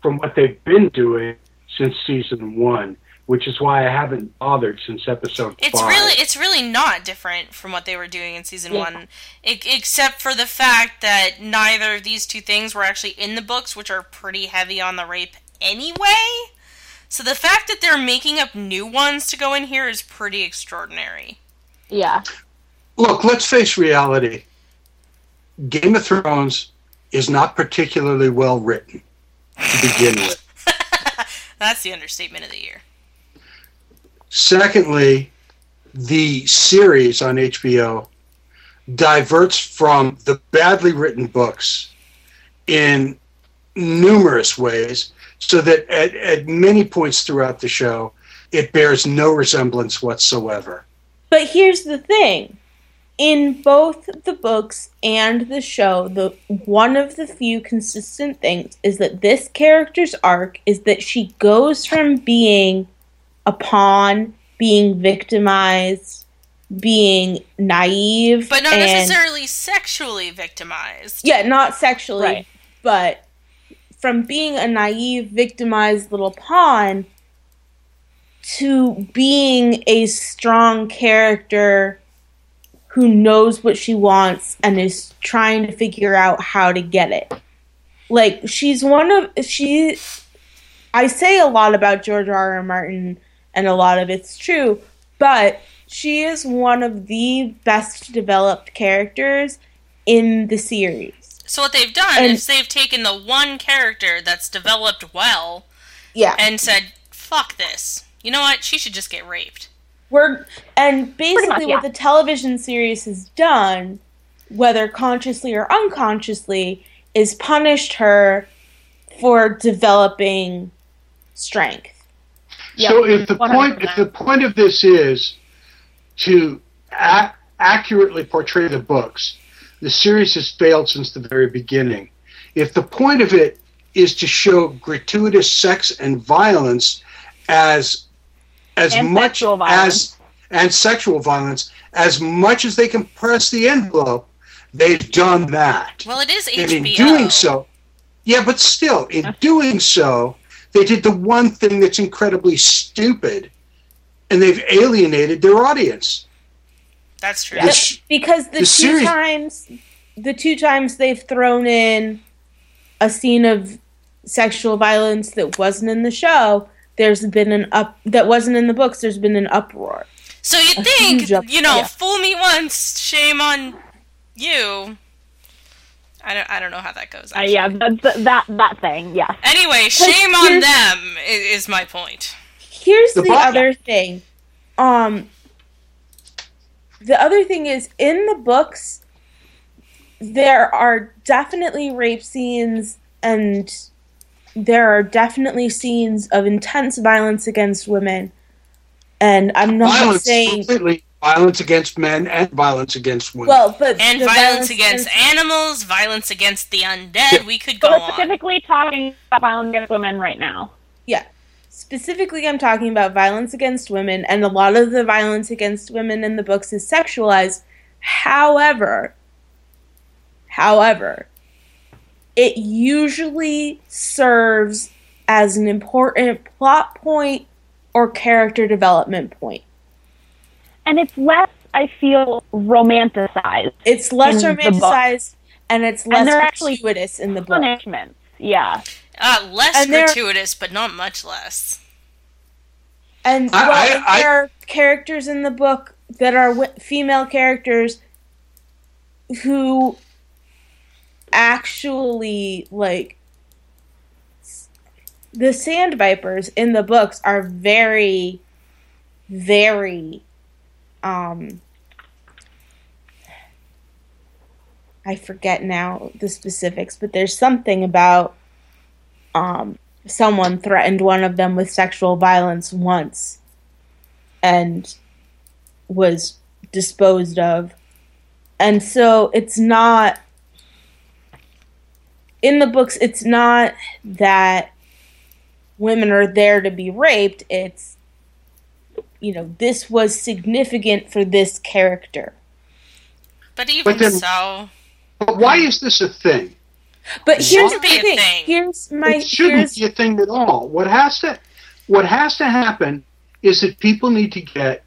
Speaker 5: from what they've been doing since season one. Which is why I haven't bothered since episode
Speaker 6: It's
Speaker 5: five.
Speaker 6: really it's really not different from what they were doing in season
Speaker 8: Yeah.
Speaker 6: one, except for the fact that neither of these two things were actually in the books, which are pretty heavy on the rape anyway. So the fact that they're making up new ones to go in here is pretty extraordinary.
Speaker 8: Yeah.
Speaker 5: Look, let's face reality. Game of Thrones is not particularly well written to begin with.
Speaker 6: That's the understatement of the year.
Speaker 5: Secondly, the series on HBO diverts from the badly written books in numerous ways, so that at, at many points throughout the show, it bears no resemblance whatsoever.
Speaker 7: But here's the thing. In both the books and the show, the one of the few consistent things is that this character's arc is that she goes from being a pawn, being victimized, being naive,
Speaker 6: But not
Speaker 7: and-
Speaker 6: necessarily sexually victimized.
Speaker 7: yeah, not sexually,
Speaker 8: Right.
Speaker 7: but from being a naive, victimized little pawn to being a strong character who knows what she wants and is trying to figure out how to get it. Like she's one of she I say a lot about George R. R. Martin and a lot of it's true, but she is one of the best developed characters in the series.
Speaker 6: So what they've done
Speaker 7: And-
Speaker 6: is they've taken the one character that's developed well
Speaker 7: Yeah.
Speaker 6: and said, "Fuck this." You know what? She should just get raped.
Speaker 7: We're and basically
Speaker 8: much, yeah.
Speaker 7: what the television series has done, whether consciously or unconsciously, is punished her for developing strength.
Speaker 5: So if the point if the point of this is to a- accurately portray the books, the series has failed since the very beginning. If the point of it is to show gratuitous sex and violence as as
Speaker 8: And
Speaker 5: much as and sexual violence as much as they can press the envelope, they've done that.
Speaker 6: Well, it is
Speaker 5: And in doing so, yeah, but still, in doing so, they did the one thing that's incredibly stupid, and they've alienated their audience.
Speaker 6: That's true.
Speaker 5: The
Speaker 7: Because the,
Speaker 5: the
Speaker 7: two
Speaker 5: series-
Speaker 7: times the two times they've thrown in a scene of sexual violence that wasn't in the show, there's been an up that wasn't in the books, there's been an uproar.
Speaker 6: So you think,
Speaker 7: up-
Speaker 6: you know,
Speaker 7: yeah.
Speaker 6: fool me once, shame on you. I don't, I don't know how that goes.
Speaker 8: Uh, yeah, that, that that thing. Yes.
Speaker 6: Anyway, shame on them i- is my point.
Speaker 7: Here's
Speaker 5: The
Speaker 7: the, other thing. Um the other thing is in the books there are definitely rape scenes and there are definitely scenes of intense violence against women. And I'm not
Speaker 5: violence,
Speaker 7: saying
Speaker 5: completely violence against men and violence against women.
Speaker 7: well, but
Speaker 6: And
Speaker 7: the
Speaker 6: violence against animals, violence against the undead. We could go
Speaker 8: But we're
Speaker 6: on.
Speaker 8: specifically talking about violence against women right now.
Speaker 7: Yeah. Specifically, I'm talking about violence against women, and a lot of the violence against women in the books is sexualized. However, however, it usually serves as an important plot point or character development point.
Speaker 8: And it's less, I feel, romanticized.
Speaker 7: It's less
Speaker 8: in the book.
Speaker 7: romanticized and it's less
Speaker 8: And they're actually
Speaker 7: gratuitous in the book.
Speaker 8: Punishments. Yeah.
Speaker 6: Uh, less
Speaker 7: And
Speaker 6: gratuitous, but not much less.
Speaker 7: And
Speaker 5: I-
Speaker 7: well,
Speaker 5: I- I-
Speaker 7: there are characters in the book that are wi- female characters who actually like the sand vipers in the books are very very um I forget now the specifics, but there's something about um someone threatened one of them with sexual violence once and was disposed of. And so it's not in the books it's not that women are there to be raped, it's you know, this was significant for this character.
Speaker 6: But even
Speaker 5: But then-
Speaker 6: so,
Speaker 5: but why is this a thing?
Speaker 7: But here's the
Speaker 6: shouldn't be a
Speaker 7: thing.
Speaker 6: thing.
Speaker 7: Here's my
Speaker 5: it shouldn't
Speaker 7: here's
Speaker 5: be a thing at all. What has to what has to happen is that people need to get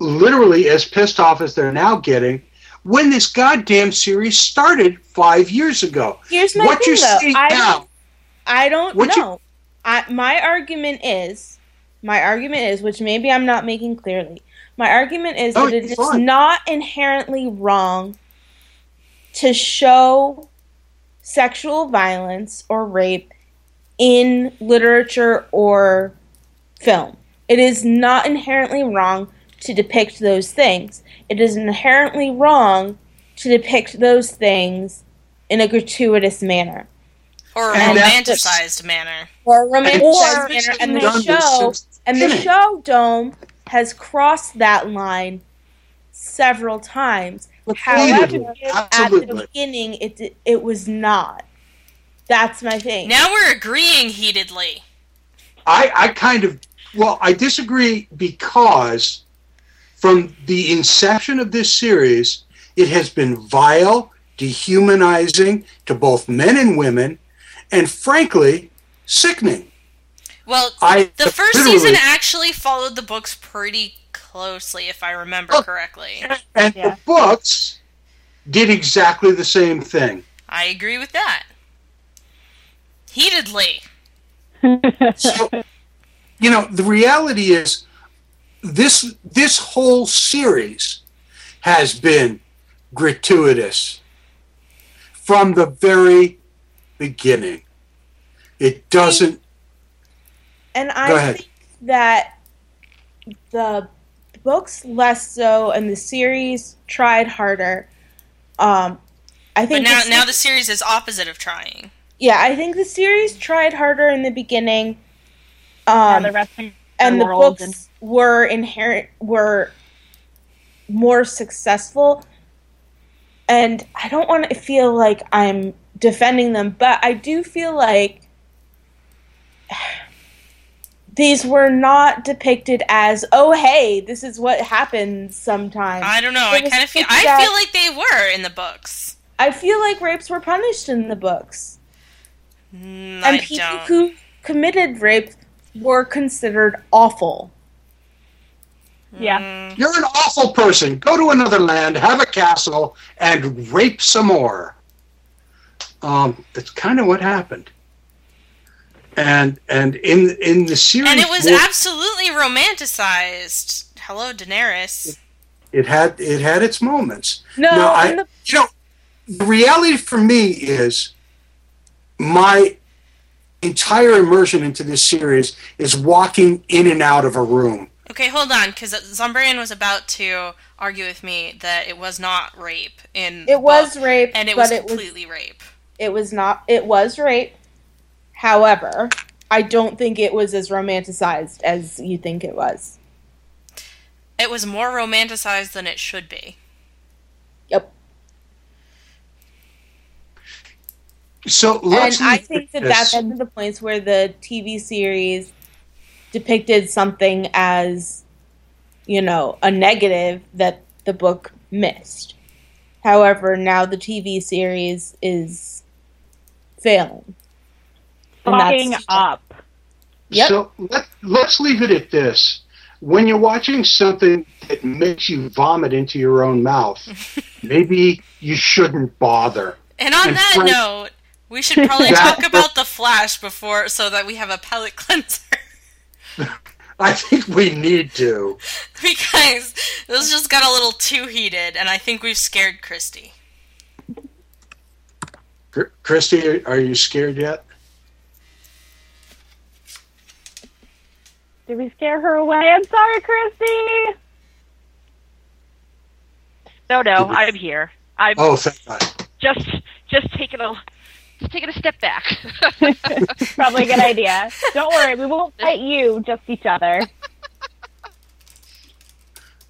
Speaker 5: literally as pissed off as they're now getting when this goddamn series started five years ago.
Speaker 7: Here's my
Speaker 5: what
Speaker 7: thing,
Speaker 5: you're
Speaker 7: though. I
Speaker 5: now.
Speaker 7: don't, I don't
Speaker 5: What you-
Speaker 7: know. I, my argument is, my argument is, which maybe I'm not making clearly. My argument is
Speaker 5: Oh,
Speaker 7: that
Speaker 5: it's fine.
Speaker 7: not inherently wrong to show sexual violence or rape in literature or film. It is not inherently wrong to depict those things. It is inherently wrong to depict those things in a gratuitous manner
Speaker 6: Or a
Speaker 7: And
Speaker 6: romanticized manner.
Speaker 7: or a romanticized
Speaker 8: Or-
Speaker 7: manner. And the show
Speaker 5: since the
Speaker 7: and the show dome has crossed that line several times. However,
Speaker 5: Repeatedly,
Speaker 7: at the beginning, it it was not. That's my thing.
Speaker 6: Now we're agreeing heatedly.
Speaker 5: I, I kind of well, I disagree because from the inception of this series, it has been vile, dehumanizing to both men and women, and frankly, sickening.
Speaker 6: Well,
Speaker 5: I
Speaker 6: the first
Speaker 5: literally-
Speaker 6: season actually followed the books pretty closely, if I remember
Speaker 5: Oh.
Speaker 6: correctly.
Speaker 5: And
Speaker 8: Yeah.
Speaker 5: the books did exactly the same thing.
Speaker 6: I agree with that. Heatedly.
Speaker 5: So, you know, the reality is this this whole series has been gratuitous from the very beginning. It doesn't
Speaker 7: And I think that the books less so, and the series tried harder. Um, I
Speaker 6: But now,
Speaker 7: the
Speaker 6: now the series is opposite of trying.
Speaker 7: yeah, I think the series tried harder in the beginning.
Speaker 8: Yeah,
Speaker 7: Um,
Speaker 8: the wrestling
Speaker 7: and the
Speaker 8: world
Speaker 7: books were inherent were more successful. And I don't want to feel like I'm defending them, but I do feel like these were not depicted as, oh hey, this is what happens sometimes.
Speaker 6: I don't know.
Speaker 7: It
Speaker 6: I kind of feel. I
Speaker 7: as-
Speaker 6: feel like they were in the books.
Speaker 7: I feel like rapes were punished in the books.
Speaker 6: Mm,
Speaker 7: and
Speaker 6: I
Speaker 7: people
Speaker 6: don't.
Speaker 7: who committed rape were considered awful.
Speaker 8: Yeah.
Speaker 6: Mm,
Speaker 5: you're an awful person. Go to another land, have a castle, and rape some more. Um, that's kind of what happened. And and in in the series,
Speaker 6: and it was
Speaker 5: more-
Speaker 6: absolutely romanticized. Hello, Daenerys.
Speaker 5: it had it had its moments.
Speaker 7: No,
Speaker 5: No, I,
Speaker 7: the
Speaker 5: you know, the reality for me is my entire immersion into this series is walking in and out of a room.
Speaker 6: Okay, hold on, because Zombrian was about to argue with me that it was not rape in.
Speaker 7: It was
Speaker 6: book,
Speaker 7: rape,
Speaker 6: and it
Speaker 7: but
Speaker 6: was
Speaker 7: it was-
Speaker 6: completely rape.
Speaker 7: it was not it was rape. However, I don't think it was as romanticized as you think it was.
Speaker 6: It was more romanticized than it should be.
Speaker 7: Yep.
Speaker 5: So
Speaker 7: And
Speaker 5: let's
Speaker 7: I think that
Speaker 5: this.
Speaker 7: that's one of the points where the TV series depicted something as, you know, a negative that the book missed. However, now the TV series is failing. And
Speaker 8: fucking up.
Speaker 7: Yep.
Speaker 5: So let, let's leave it at this. When you're watching something that makes you vomit into your own mouth, maybe you shouldn't bother.
Speaker 6: And on
Speaker 5: And
Speaker 6: that
Speaker 5: Frank-
Speaker 6: note, we should probably
Speaker 5: That-
Speaker 6: talk about the Flash before, so that we have a palate cleanser.
Speaker 5: I think we need to.
Speaker 6: because this just got a little too heated, and I think we've scared Christy.
Speaker 5: Chr- Christy, are you scared yet?
Speaker 8: Did we scare her away? I'm sorry, Christy.
Speaker 3: No, no,
Speaker 5: we-
Speaker 3: I'm here. I'm
Speaker 5: Oh, thank God.
Speaker 3: just just taking a just taking a step back.
Speaker 8: Probably a good idea. Don't worry, we won't fight you, just each other.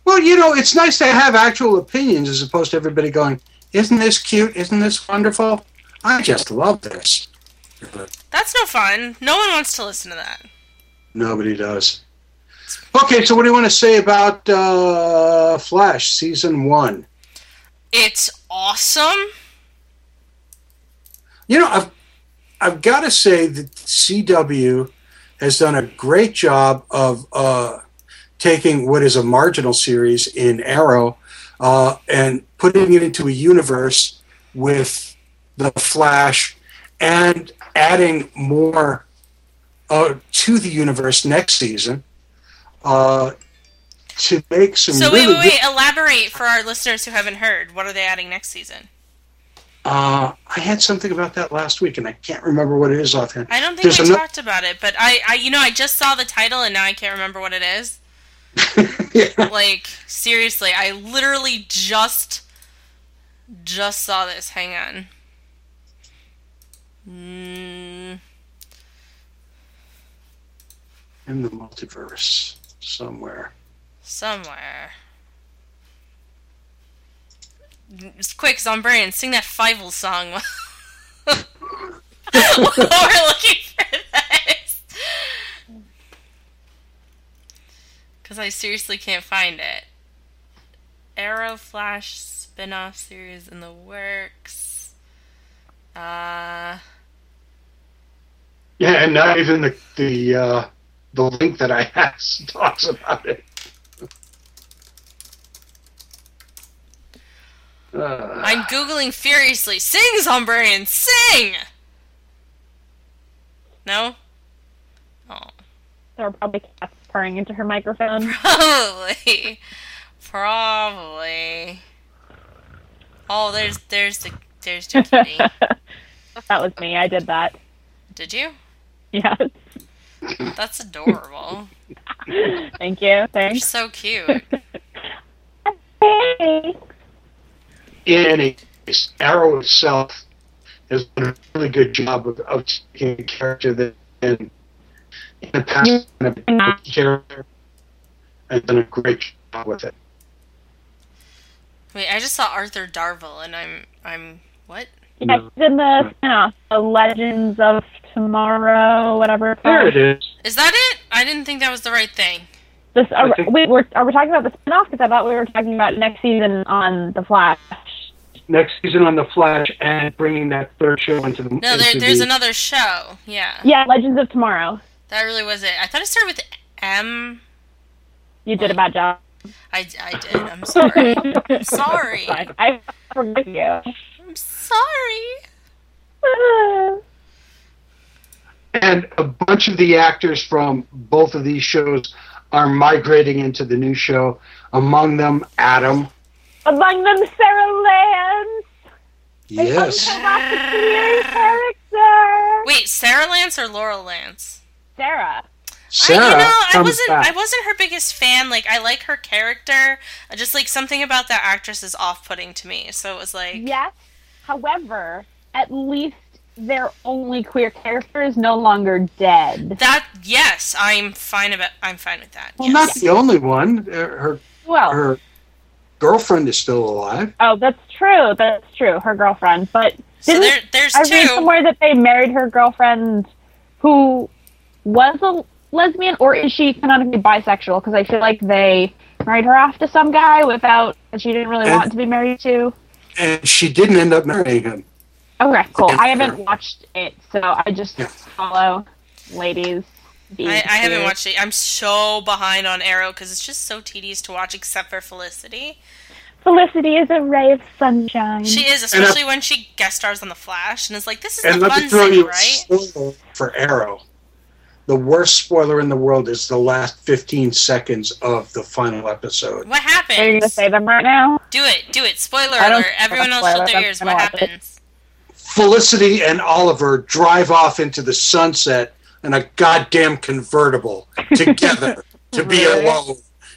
Speaker 5: Well, you know, it's nice to have actual opinions as opposed to everybody going, "Isn't this cute? Isn't this wonderful?" I just love this.
Speaker 6: That's no fun. No one wants to listen to that.
Speaker 5: Nobody does. Okay, so what do you want to say about uh, Flash season one?
Speaker 6: It's awesome.
Speaker 5: You know, I've I've got to say that CW has done a great job of uh, taking what is a marginal series in Arrow uh, and putting it into a universe with the Flash and adding more uh, to the universe next season uh, to make some
Speaker 6: So
Speaker 5: really
Speaker 6: wait, wait, wait.
Speaker 5: good-
Speaker 6: Elaborate for our listeners who haven't heard. What are they adding next season?
Speaker 5: Uh, I had something about that last week, and I can't remember what it is offhand.
Speaker 6: I don't think
Speaker 5: There's
Speaker 6: we
Speaker 5: ano-
Speaker 6: talked about it, but I, I, you know, I just saw the title and now I can't remember what it is. Like seriously, I literally just, just saw this. Hang on. Mm,
Speaker 5: in the multiverse somewhere.
Speaker 6: somewhere. Just quick, Zombrian, sing that Fievel song while we're looking for this. Because I seriously can't find it. Arrow Flash spin off series in the works. Uh.
Speaker 5: Yeah, and not even the the uh, the link that I have talks about it. Uh,
Speaker 6: I'm googling furiously. Sing, Zombrian, sing! No? Oh.
Speaker 8: There are probably cats purring into her microphone.
Speaker 6: Probably. Probably. Oh, there's there's the there's your kitty.
Speaker 8: that was me. I did that.
Speaker 6: Did you?
Speaker 8: Yes.
Speaker 6: That's adorable.
Speaker 8: Thank you.
Speaker 6: You're so cute.
Speaker 8: Hey.
Speaker 5: in any case, Arrow itself has done a really good job of, of taking a character that in, in the past been a big character and done a great job with it.
Speaker 6: Wait, I just saw Arthur Darvill, and I'm I'm what?
Speaker 8: Yeah, it's in the spin-off, The Legends of Tomorrow, whatever.
Speaker 5: There it is.
Speaker 6: Is that it? I didn't think that was the right thing.
Speaker 8: This, are,
Speaker 5: think-
Speaker 8: wait, we're, are we talking about the spin-off? Because I thought we were talking about next season on The Flash.
Speaker 5: Next season on the Flash and bringing that third show into the
Speaker 6: No, there,
Speaker 5: into
Speaker 6: there's
Speaker 5: the,
Speaker 6: another show. Yeah,
Speaker 8: Yeah, Legends of Tomorrow.
Speaker 6: that really was it. I thought it started with M.
Speaker 8: You did a bad job.
Speaker 6: I, I did. I'm sorry. I'm sorry.
Speaker 8: I forgive you.
Speaker 6: I'm sorry.
Speaker 5: and a bunch of the actors from both of these shows are migrating into the new show. Among them, Atom.
Speaker 8: Among them, Sara Lance.
Speaker 5: Yes.
Speaker 8: Not the Siri character.
Speaker 6: Wait, Sara Lance or Laurel Lance?
Speaker 8: Sara.
Speaker 5: Sara
Speaker 6: I, you know, I wasn't.
Speaker 5: back.
Speaker 6: I wasn't her biggest fan. Like, I like her character. Just like something about that actress is off-putting to me. So it was like,
Speaker 8: Yes. However, at least their only queer character is no longer dead.
Speaker 6: that. Yes, I'm fine about. I'm fine with that.
Speaker 5: Well,
Speaker 6: yes.
Speaker 5: not the only one. Her
Speaker 8: Well,
Speaker 5: her girlfriend is still alive.
Speaker 8: oh, that's true. That's true. Her girlfriend, but
Speaker 6: So there, there's
Speaker 8: I read somewhere that they married her girlfriend, who was a lesbian, or is she canonically bisexual? Because I feel like they married her off to some guy without that she didn't really
Speaker 5: And-
Speaker 8: want to be married to.
Speaker 5: And she didn't end up marrying him.
Speaker 8: Okay, cool. I haven't watched it, so I just
Speaker 5: Yeah.
Speaker 8: follow ladies.
Speaker 6: I, I haven't watched it. I'm so behind on Arrow because it's just so tedious to watch, except for Felicity.
Speaker 8: Felicity is a ray of sunshine.
Speaker 6: She is,
Speaker 5: And,
Speaker 6: especially when she guest stars on The Flash, and is like, "This is
Speaker 5: And
Speaker 6: the
Speaker 5: let
Speaker 6: fun
Speaker 5: me throw
Speaker 6: city,
Speaker 5: you a
Speaker 6: right?"
Speaker 5: spoiler for Arrow. The worst spoiler in the world is the last 15 seconds of the final episode.
Speaker 6: What happened?
Speaker 8: Are you gonna say them right now?
Speaker 6: Do it, do it. Spoiler alert! Everyone else shut their ears. What
Speaker 8: watch it.
Speaker 6: happens?
Speaker 5: Felicity and Oliver drive off into the sunset in a goddamn convertible together to be
Speaker 8: Really?
Speaker 5: alone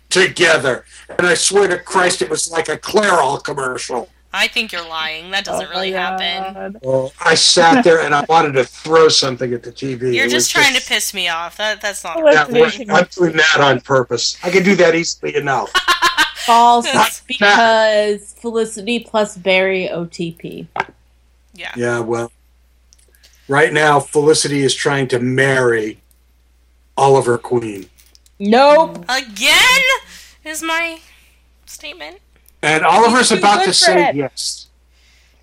Speaker 5: together. And I swear to Christ, it was like a Clairol commercial.
Speaker 6: I think you're lying. That doesn't
Speaker 8: Oh
Speaker 6: really
Speaker 8: my
Speaker 6: happen.
Speaker 5: Well, I sat there and I wanted to throw something at the TV.
Speaker 6: You're just
Speaker 5: was
Speaker 6: trying to piss me off. That that's not.
Speaker 8: Well,
Speaker 5: Yeah, right. I'm doing that on purpose. I can do that easily enough.
Speaker 7: False because Felicity plus Barry OTP.
Speaker 6: Yeah.
Speaker 5: Yeah, well, right now Felicity is trying to marry Oliver Queen,
Speaker 7: Nope.
Speaker 6: Again is my statement.
Speaker 5: and Oliver's
Speaker 7: Too
Speaker 5: about
Speaker 7: good
Speaker 5: to
Speaker 7: for
Speaker 5: say
Speaker 7: him.
Speaker 5: yes.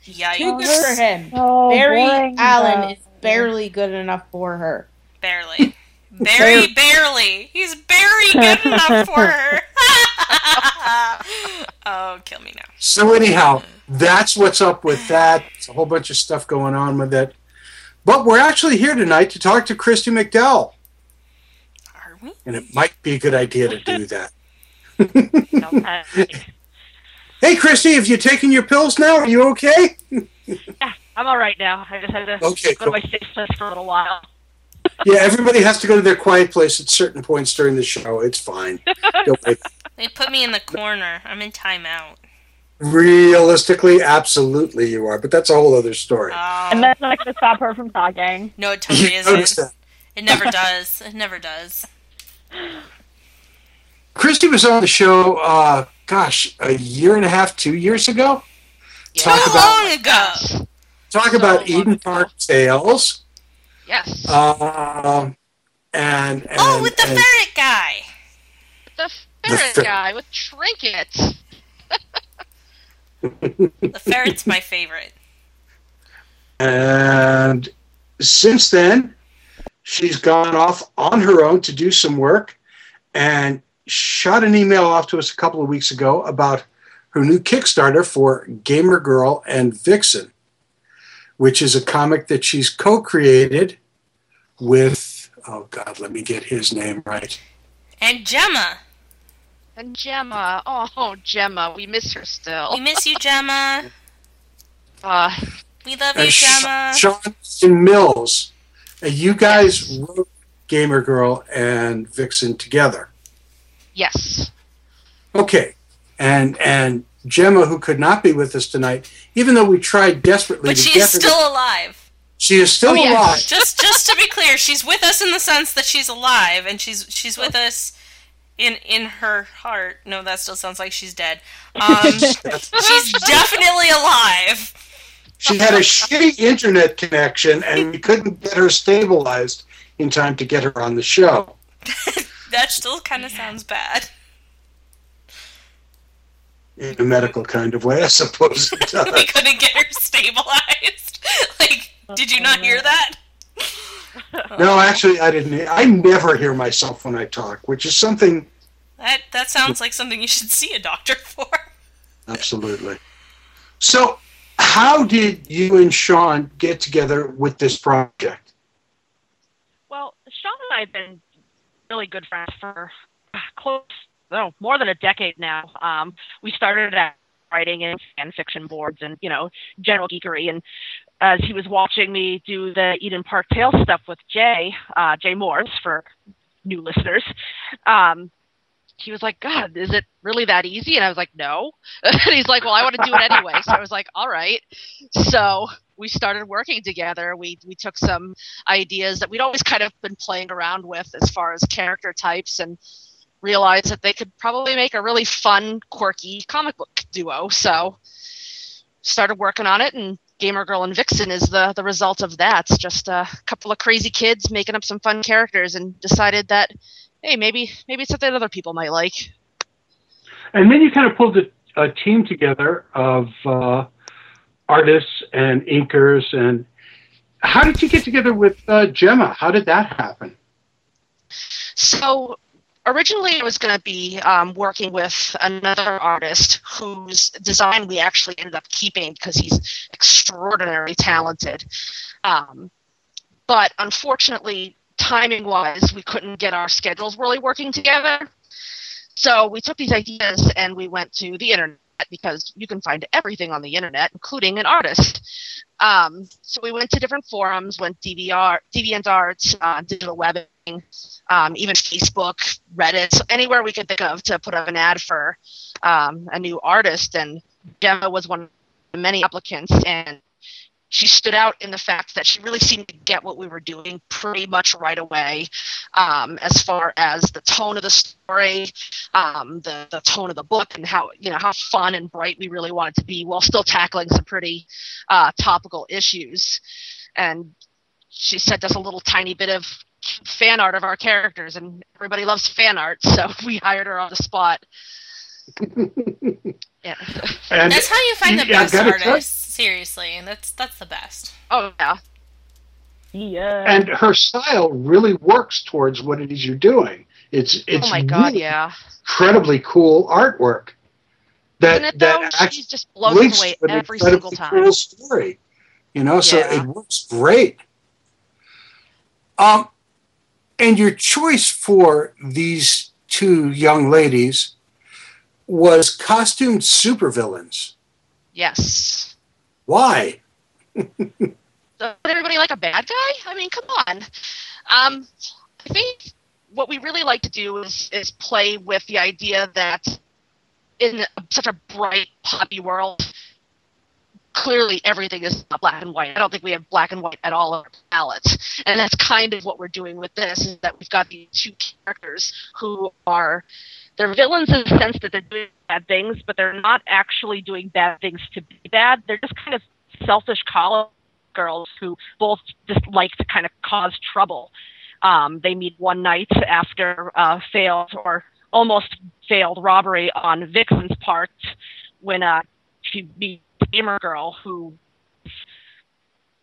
Speaker 7: Too good for him.
Speaker 8: Oh,
Speaker 7: Barry
Speaker 8: boring,
Speaker 7: Allen
Speaker 8: though.
Speaker 7: is barely good enough for her.
Speaker 6: Barely, Very barely. He's very good enough for her. oh, kill me now.
Speaker 5: So anyhow, that's what's up with that. It's a whole bunch of stuff going on with it. But we're actually here tonight to talk to Christy McDowell.
Speaker 6: Are we?
Speaker 5: And it might be a good idea to do that.
Speaker 3: Okay.
Speaker 5: Hey, Christy, have you taken your pills now? Are you okay?
Speaker 3: yeah, I'm all right now. I just had to
Speaker 5: Okay,
Speaker 3: go
Speaker 5: cool.
Speaker 3: to my safe place for a little while.
Speaker 5: Yeah, everybody has to go to their quiet place at certain points during the show. It's fine. Don't worry.
Speaker 6: They put me in the corner. I'm in timeout.
Speaker 5: Realistically, absolutely you are, but that's a whole other story.
Speaker 8: And that's not going to stop her from talking.
Speaker 6: No, it totally isn't.
Speaker 5: that.
Speaker 6: It never does. It never does.
Speaker 5: Christy was on the show, uh, gosh, a year and a half, two years ago. Talk
Speaker 6: Too
Speaker 5: about
Speaker 6: long ago.
Speaker 5: talk about Eden Park Tales.
Speaker 9: Yes.
Speaker 5: Um, and, and
Speaker 6: Oh, with the
Speaker 5: and-
Speaker 6: ferret guy.
Speaker 9: the ferret
Speaker 5: fer-
Speaker 9: guy with trinkets.
Speaker 6: The ferret's my favorite.
Speaker 5: And since then, she's gone off on her own to do some work and shot an email off to us a couple of weeks ago about her new Kickstarter for Gamer Girl and Vixen, which is a comic that she's co created with, oh God, let me get his name right.
Speaker 6: And Gemma.
Speaker 9: And Gemma. Oh, Gemma. We miss her still.
Speaker 6: We miss you, Gemma.
Speaker 9: Uh,
Speaker 6: We love you, Gemma.
Speaker 5: Sean Mills. And you guys wrote Gamer Girl and Vixen together.
Speaker 9: yes.
Speaker 5: Okay, and and Gemma, who could not be with us tonight, even though we tried desperately
Speaker 6: But
Speaker 5: to
Speaker 6: she
Speaker 5: get
Speaker 6: is
Speaker 5: her, to-
Speaker 6: still alive.
Speaker 5: she is still
Speaker 9: Oh, yes.
Speaker 5: alive.
Speaker 6: Just just to be clear, she's with us in the sense that she's alive and she's she's with us in in her heart. No, that still sounds like she's dead. Um, she's definitely alive.
Speaker 5: She had a shitty internet connection, and we couldn't get her stabilized in time to get her on the show.
Speaker 6: That still kind of sounds bad.
Speaker 5: In a medical kind of way, I suppose it
Speaker 6: we couldn't get her stabilized. like, did you not hear that?
Speaker 5: No, actually, I didn't. I never hear myself when I talk, which is something
Speaker 6: That that sounds like something you should see a doctor for.
Speaker 5: absolutely. So, how did you and Sean get together with this project?
Speaker 3: Well, Sean and I have been really good friends for ah, close, no, more than a decade now. Um, we started at writing in fan fiction boards and you know general geekery, and as he was watching me do the Eden Park Tales stuff with Jay, uh, Jay Morse for new listeners, um,
Speaker 9: He was like, God, is it really that easy? And I was like, No. and he's like, Well, I want to do it anyway. So I was like, All right. So we started working together. We we took some ideas that we'd always kind of been playing around with as far as character types and realized that they could probably make a really fun, quirky comic book duo. So started working on it and Gamer Girl and Vixen is the the result of that. It's just a couple of crazy kids making up some fun characters and decided that hey, maybe maybe it's something other people might like.
Speaker 5: And then you kind of pulled a, a team together of uh, artists and inkers. And how did you get together with uh, Gemma? How did that happen?
Speaker 9: So originally I was going to be um, working with another artist whose design we actually ended up keeping because he's extraordinarily talented. Um, but unfortunately, timing wise, we couldn't get our schedules really working together. So we took these ideas and we went to the internet because you can find everything on the internet, including an artist. Um, so we went to different forums, went DVR, DeviantArt, uh, digital webbing, um, even Facebook, Reddit, anywhere we could think of to put up an ad for um, a new artist. And Gemma was one of the many applicants, and she stood out in the fact that she really seemed to get what we were doing pretty much right away, um, as far as the tone of the story, um, the the tone of the book, and how you know how fun and bright we really wanted to be, while still tackling some pretty uh, topical issues. And she sent us a little tiny bit of fan art of our characters, and everybody loves fan art, so we hired her on the spot. yeah.
Speaker 5: And
Speaker 6: That's how you find the
Speaker 5: yeah,
Speaker 6: best
Speaker 5: gotta tell-
Speaker 6: artists. Seriously, and that's that's the best.
Speaker 9: Oh yeah.
Speaker 8: Yeah.
Speaker 5: and her style really works towards what it is you're doing. It's it's
Speaker 9: oh my god,
Speaker 5: really
Speaker 9: yeah.
Speaker 5: incredibly cool artwork. That
Speaker 9: Isn't it though?
Speaker 5: that
Speaker 9: She
Speaker 5: actually
Speaker 9: just blows us
Speaker 5: links
Speaker 9: away
Speaker 5: to an
Speaker 9: every single time.
Speaker 5: Cool story, you know. So
Speaker 9: Yeah.
Speaker 5: it works great. Um, and your choice for these two young ladies was costumed supervillains.
Speaker 9: Yes.
Speaker 5: Why?
Speaker 9: Does everybody like a bad guy? I mean, come on. Um, I think what we really like to do is is play with the idea that in such a bright, poppy world, clearly everything is not black and white. I don't think we have black and white at all on our palettes. and that's kind of what we're doing with this. Is that we've got these two characters who are they're villains in the sense that they're doing bad things, but they're not actually doing bad things to be bad. They're just kind of selfish college girls who both just like to kind of cause trouble. Um, they meet one night after uh, failed or almost failed robbery on Vixen's part when uh, she meets gamer girl who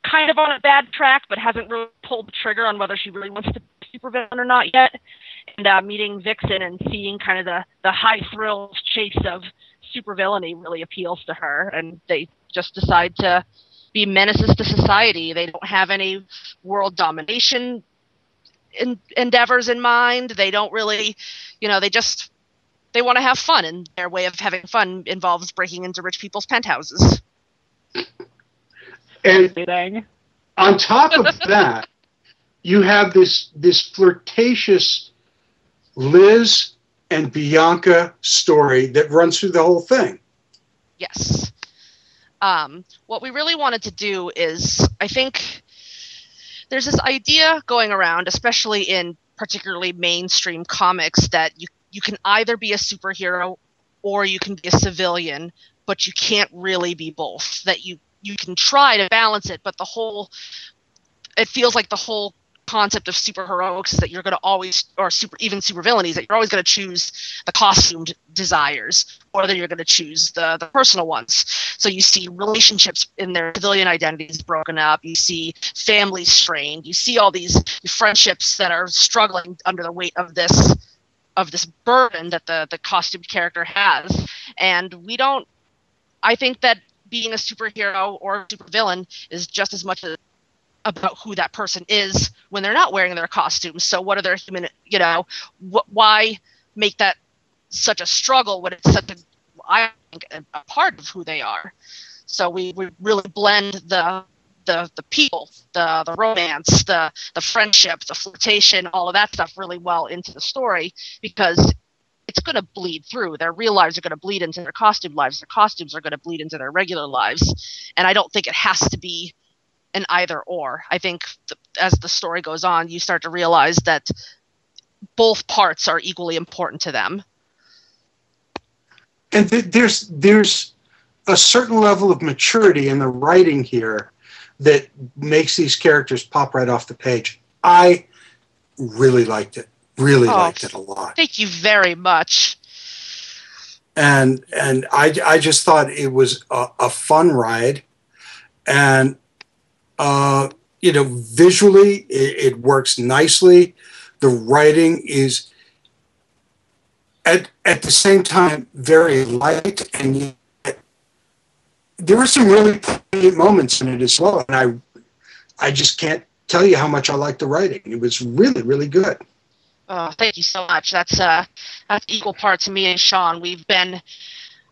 Speaker 9: kind of on a bad track but hasn't really pulled the trigger on whether she really wants to be supervillain or not yet. And uh, meeting Vixen and seeing kind of the, the high thrills chase of supervillainy really appeals to her, and they just decide to be menaces to society. They don't have any world domination in, endeavors in mind. They don't really, you know, they just they want to have fun, and their way of having fun involves breaking into rich people's penthouses.
Speaker 5: And on top of that, you have this this flirtatious Liz and Bianca story that runs through the whole thing.
Speaker 9: Yes. Um, what we really wanted to do is, I think there's this idea going around, especially in particularly mainstream comics, that you you can either be a superhero or you can be a civilian, but you can't really be both. That you you can try to balance it, but the whole it feels like the whole concept of superheroics is that you're going to always or super even supervillainies that you're always going to choose the costumed desires or that you're going to choose the the personal ones so you see relationships in their civilian identities broken up you see families strained you see all these friendships that are struggling under the weight of this of this burden that the the costumed character has and we don't i think that being a superhero or a supervillain is just as much a about who that person is when they're not wearing their costumes. So what are their human, you know, wh- why make that such a struggle when it's such a, I think, a, a part of who they are. So we, we really blend the the the people, the the romance, the the friendship, the flirtation, all of that stuff really well into the story because it's going to bleed through. Their real lives are going to bleed into their costume lives. Their costumes are going to bleed into their regular lives, and I don't think it has to be an either or. I think th- as the story goes on, you start to realize that both parts are equally important to them.
Speaker 5: And th- there's there's a certain level of maturity in the writing here that makes these characters pop right off the page. I really liked it. Really
Speaker 9: Oh.
Speaker 5: liked it a lot.
Speaker 9: Thank you very much.
Speaker 5: and and I, I just thought it was a, a fun ride, and uh, you know visually it, it works nicely. The writing is at at the same time very light, and there were some really poignant moments in it as well. And I I just can't tell you how much I liked the writing. It was really really good.
Speaker 9: Oh, thank you so much. That's uh, that's equal parts me and Sean. We've been.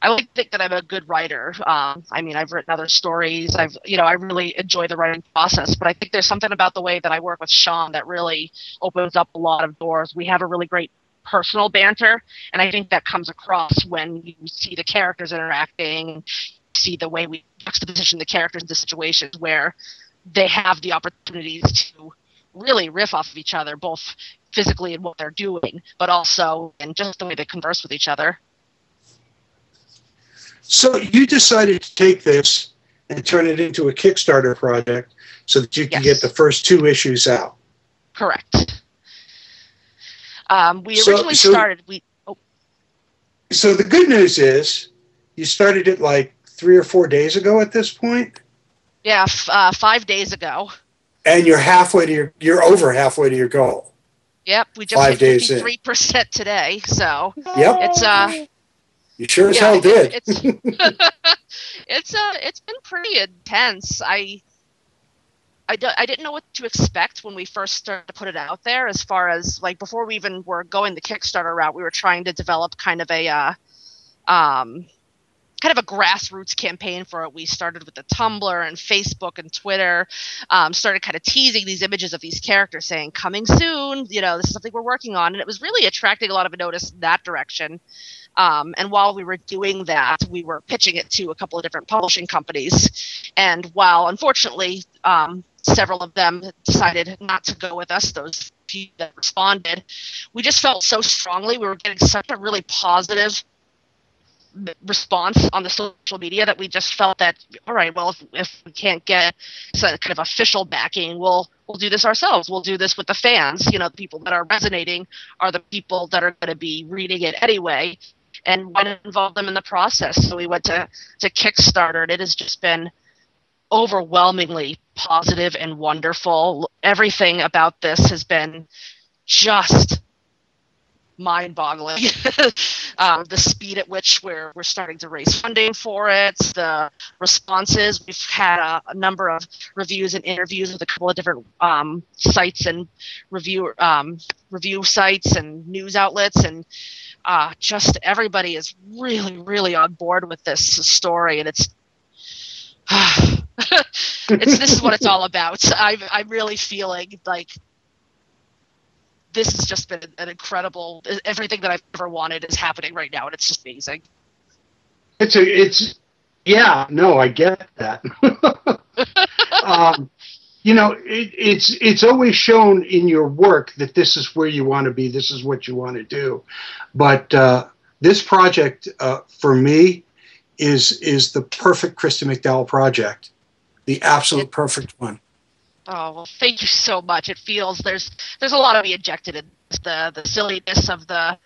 Speaker 9: I like think that I'm a good writer. Um, I mean, I've written other stories. I've, you know, I really enjoy the writing process. But I think there's something about the way that I work with Sean that really opens up a lot of doors. We have a really great personal banter, and I think that comes across when you see the characters interacting, see the way we juxtaposition the characters into situations where they have the opportunities to really riff off of each other, both physically in what they're doing, but also in just the way they converse with each other.
Speaker 5: So you decided to take this and turn it into a Kickstarter project so that you can
Speaker 9: Yes.
Speaker 5: get the first two issues out.
Speaker 9: Correct. Um, we
Speaker 5: So-
Speaker 9: originally
Speaker 5: so-
Speaker 9: started. We oh,
Speaker 5: So the good news is you started it like three or four days ago at this point.
Speaker 9: yeah, f- uh, five days ago.
Speaker 5: and you're halfway to your you're over halfway to your goal.
Speaker 9: Yep, we just
Speaker 5: Five
Speaker 9: hit fifty-three percent today. So
Speaker 5: Yep.
Speaker 9: it's uh,
Speaker 5: You sure as
Speaker 9: Yeah,
Speaker 5: hell
Speaker 9: it-
Speaker 5: did.
Speaker 9: It's it's uh it's been pretty intense. I I didn't know what to expect when we first started to put it out there. As far as like before we even were going the Kickstarter route, we were trying to develop kind of a uh, um kind of a grassroots campaign for it. We started with the Tumblr and Facebook and Twitter. Um, started kind of teasing these images of these characters, saying "coming soon." You know, this is something we're working on, and it was really attracting a lot of notice in that direction. Um, and while we were doing that, we were pitching it to a couple of different publishing companies. And while unfortunately um, several of them decided not to go with us, those few that responded, we just felt so strongly. We were getting such a really positive response on the social media that we just felt that all right well if, if we can't get some kind of official backing we'll we'll do this ourselves. We'll do this with the fans. You know the people that are resonating are the people that are going to be reading it anyway. And why not involve them in the process? So we went to to kickstarter and it has just been overwhelmingly positive and wonderful. Everything about this has been just mind-boggling. um, the speed at which we're we're starting to raise funding for it, the responses. We've had a, a number of reviews and interviews with a couple of different um, sites and review um, review sites and news outlets, and uh, just everybody is really really on board with this story, and it's. it's this is what it's all about. I'm I'm really feeling like this has just been an incredible everything that I've ever wanted is happening right now and it's just amazing.
Speaker 5: It's a it's yeah, no, I get that. um, you know, it, it's it's always shown in your work that this is where you want to be, this is what you want to do. But uh, this project uh, for me is is the perfect Christy McDowell project, the absolute perfect one.
Speaker 9: Oh well, thank you so much. It feels there's there's a lot of me injected in the the silliness of the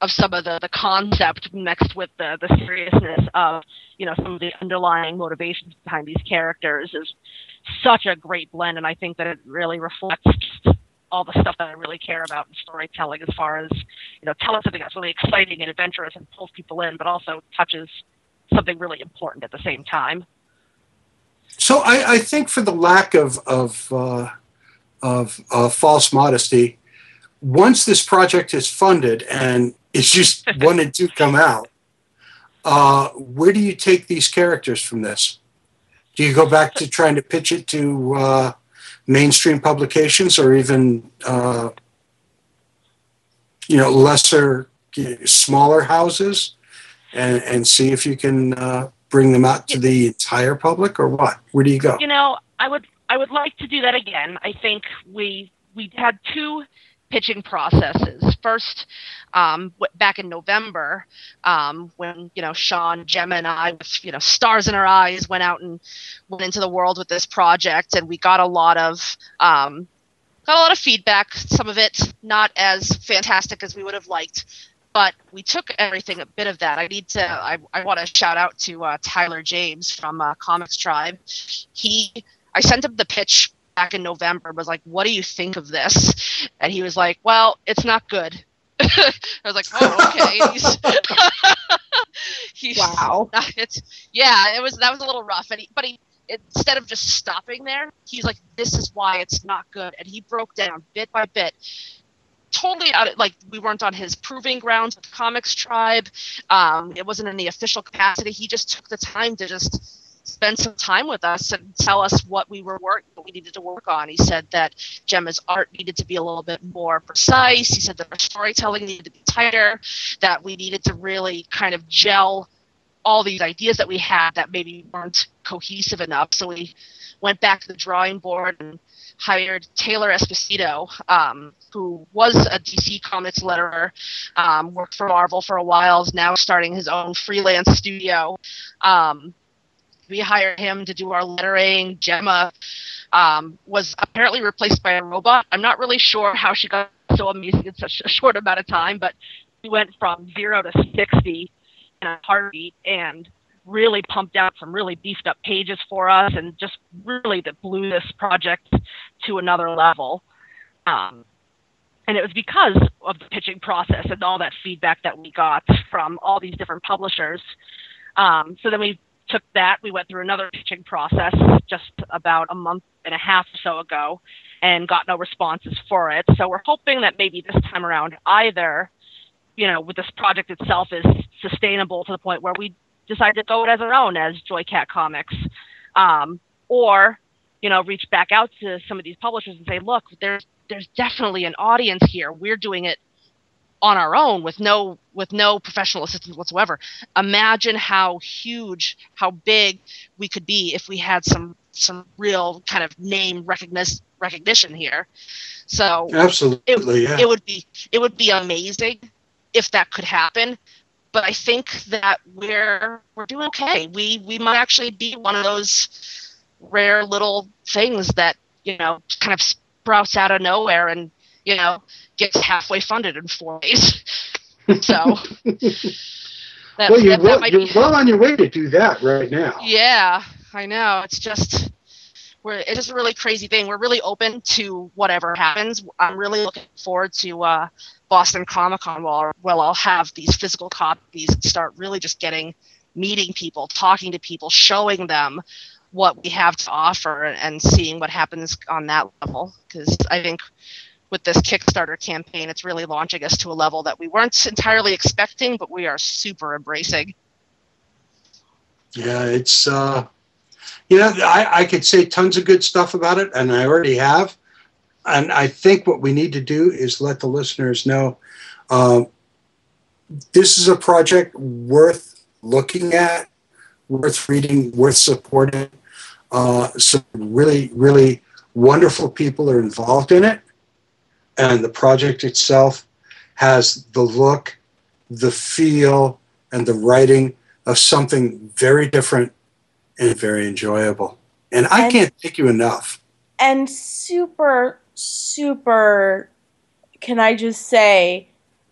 Speaker 9: of some of the the concept mixed with the the seriousness of you know some of the underlying motivations behind these characters is such a great blend, and I think that it really reflects all the stuff that I really care about in storytelling, as far as you know, telling something that's really exciting and adventurous and pulls people in, but also touches something really important at the same time.
Speaker 5: So I, I think for the lack of of, uh, of uh, false modesty, once this project is funded and it's just one and two come out, uh, where do you take these characters from this? Do you go back to trying to pitch it to uh, mainstream publications or even uh, you know lesser, smaller houses, and and see if you can uh, bring them out to the entire public or what? Where do you go?
Speaker 3: You know, I would I would like to do that again. I think we we had two
Speaker 9: pitching processes. First, um, back in November, um, when you know Sean, Gemma, and I, with you know stars in our eyes, went out and went into the world with this project, and we got a lot of um, got a lot of feedback. Some of it not as fantastic as we would have liked, but we took everything a bit of that. I need to. I, I want to shout out to uh, Tyler James from uh, ComixTribe. He, I sent him the pitch back in November. Was like, "What do you think of this?" And he was like, "Well, it's not good." I was like, "Oh, okay." he's, he's,
Speaker 7: Wow.
Speaker 9: It's yeah. It was that was a little rough, and he, but he instead of just stopping there, he's like, "This is why it's not good," and he broke down bit by bit totally out of, like we weren't on his proving grounds with ComixTribe. Um, it wasn't in the official capacity. He just took the time to just spend some time with us and tell us what we were work what we needed to work on. He said that gemma's art needed to be a little bit more precise. He said that our storytelling needed to be tighter that we needed to really kind of gel all these ideas that we had that maybe weren't cohesive enough. So we went back to the drawing board and hired Taylor Esposito, um, who was a DC Comics letterer, um, worked for Marvel for a while, is now starting his own freelance studio. Um, we hired him to do our lettering. Gemma um, was apparently replaced by a robot. I'm not really sure how she got so amazing in such a short amount of time, but we went from zero to 60 in a heartbeat, and really pumped out some really beefed up pages for us and just really that blew this project to another level. Um, and it was because of the pitching process and all that feedback that we got from all these different publishers. Um, so then we took that, we went through another pitching process just about a month and a half or so ago and got no responses for it. So we're hoping that maybe this time around either, you know, with this project itself is sustainable to the point where we decide to go it as our own as Joycat Comics, um, or you know, reach back out to some of these publishers and say, look, there's there's definitely an audience here. We're doing it on our own with no with no professional assistance whatsoever. Imagine how huge, how big we could be if we had some some real kind of name recognition recognition here. So
Speaker 5: Absolutely,
Speaker 9: it,
Speaker 5: yeah.
Speaker 9: it would be it would be amazing if that could happen. But I think that we're we're doing okay. We we might actually be one of those rare little things that you know kind of sprouts out of nowhere and you know gets halfway funded in four days. so that,
Speaker 5: well, you're,
Speaker 9: that,
Speaker 5: well,
Speaker 9: might
Speaker 5: you're
Speaker 9: be
Speaker 5: well on your way to do that right now.
Speaker 9: yeah, I know. It's just we're it's just a really crazy thing. We're really open to whatever happens. I'm really looking forward to uh, Boston Comic Con where, where I'll have these physical copies and start really just getting meeting people, talking to people, showing them what we have to offer and seeing what happens on that level. Because I think with this Kickstarter campaign, it's really launching us to a level that we weren't entirely expecting, but we are super embracing.
Speaker 5: Yeah, it's uh, you know I, I could say tons of good stuff about it, and I already have. And I think what we need to do is let the listeners know um, this is a project worth looking at, worth reading, worth supporting. Uh, some really, really wonderful people are involved in it, and the project itself has the look, the feel, and the writing of something very different and very enjoyable. And I
Speaker 7: And-
Speaker 5: can't thank you enough.
Speaker 7: and super super can i just say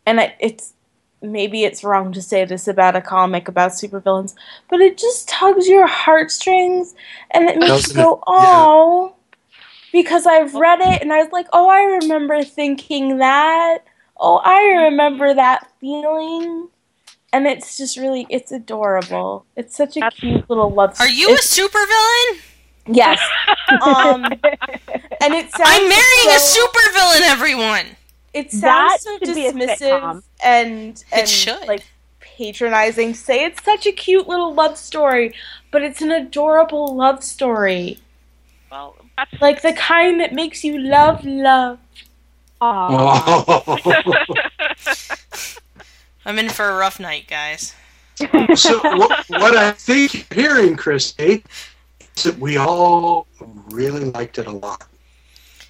Speaker 7: and I, it's maybe it's wrong to say this about a comic about supervillains but it just tugs your heartstrings and it makes you
Speaker 5: Doesn't it?
Speaker 7: go oh because i've read it and i was like oh i remember thinking that oh i remember that feeling and it's just really it's adorable it's such a cute little love story.
Speaker 6: Are you a
Speaker 7: it's-
Speaker 6: supervillain?
Speaker 7: yes um and it sounds
Speaker 6: I'm marrying a supervillain, everyone.
Speaker 7: it
Speaker 8: That
Speaker 7: sounds so
Speaker 8: should be a
Speaker 7: dismissive
Speaker 8: sitcom.
Speaker 7: and and
Speaker 6: should.
Speaker 7: like patronizing to say it's such a cute little love story but it's an adorable love story
Speaker 9: Well, that's
Speaker 7: like the kind that makes you love love
Speaker 5: Oh.
Speaker 6: I'm in for a rough night, guys.
Speaker 5: so what, what I think you're hearing, Christy, is that we all really liked it a lot.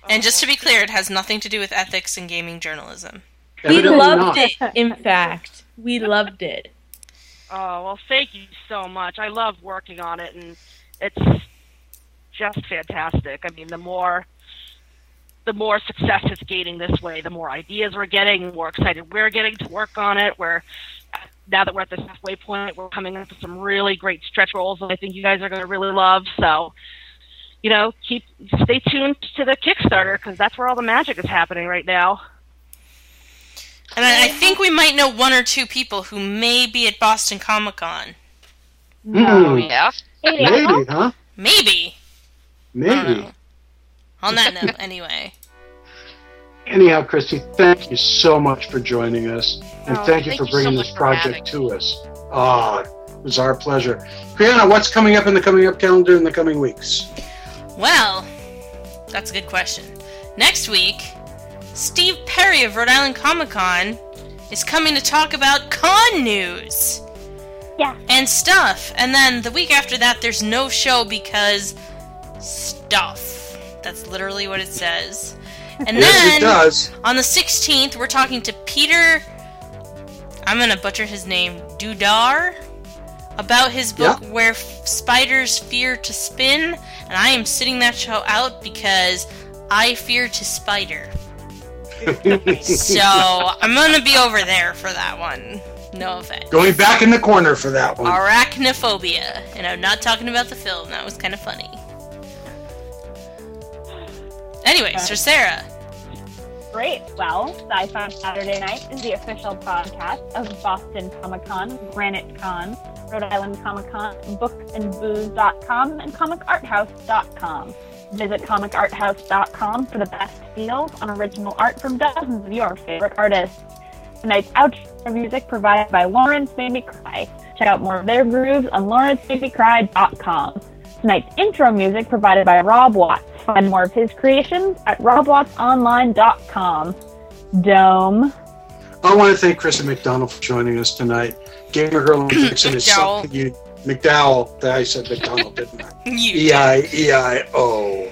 Speaker 6: And just to be clear, it has nothing to do with ethics and gaming journalism.
Speaker 7: we loved
Speaker 5: not.
Speaker 7: it in fact we loved it
Speaker 9: Oh well, thank you so much. I love working on it, and it's just fantastic. I mean, the more the more success it's gaining this way, the more ideas we're getting, the more excited we're getting to work on it. We're now that we're at this halfway point, we're coming up with some really great stretch goals that I think you guys are going to really love. So, you know, keep stay tuned to the Kickstarter because that's where all the magic is happening right now.
Speaker 6: And I, I think we might know one or two people who may be at Boston Comic Con.
Speaker 9: Oh
Speaker 5: Hmm,
Speaker 9: yeah.
Speaker 5: maybe, huh?
Speaker 6: Maybe.
Speaker 5: Maybe.
Speaker 6: On that note, anyway.
Speaker 5: Anyhow, Christy, thank you so much for joining us, and
Speaker 9: Oh,
Speaker 5: thank you
Speaker 9: thank
Speaker 5: for
Speaker 9: you so
Speaker 5: bringing this project to us. Ah, it was our pleasure. Brianna, what's coming up in the coming up calendar in the coming weeks?
Speaker 6: Well, that's a good question. Next week, Steve Perry of Rhode Island Comic Con is coming to talk about con news.
Speaker 8: Yeah.
Speaker 6: And stuff. And then the week after that, there's no show because stuff. That's literally what it says. And
Speaker 5: Yes,
Speaker 6: then
Speaker 5: it does.
Speaker 6: on the 16th, we're talking to Peter. I'm gonna butcher his name. Dudar about his book Where F- Spiders Fear to Spin, and I am sitting that show out because I fear to spider. so I'm gonna be over there for that one. No offense.
Speaker 5: Going back in the corner for that one.
Speaker 6: Arachnophobia. And I'm not talking about the film. That was kind of funny. Anyway, Sir Sara.
Speaker 8: Great. Well, Sci-Fi Saturday Night is the official podcast of Boston Comic Con, Granite Con, Rhode Island Comic Con, bookandbooze.com, and comicarthouse.com. Visit comicarthouse.com for the best deals on original art from dozens of your favorite artists. Tonight's outro music provided by Lawrence Made Me Cry. Check out more of their grooves on lawrencemademecry.com. Tonight's intro music provided by Rob Watts. Find more of his creations at robwattsonline.com. Dome.
Speaker 5: I want to thank Kristen McDonald for joining us tonight. Gamer Girl and Vixen is something you. McDowell. I said McDonald, didn't I? E I E I O.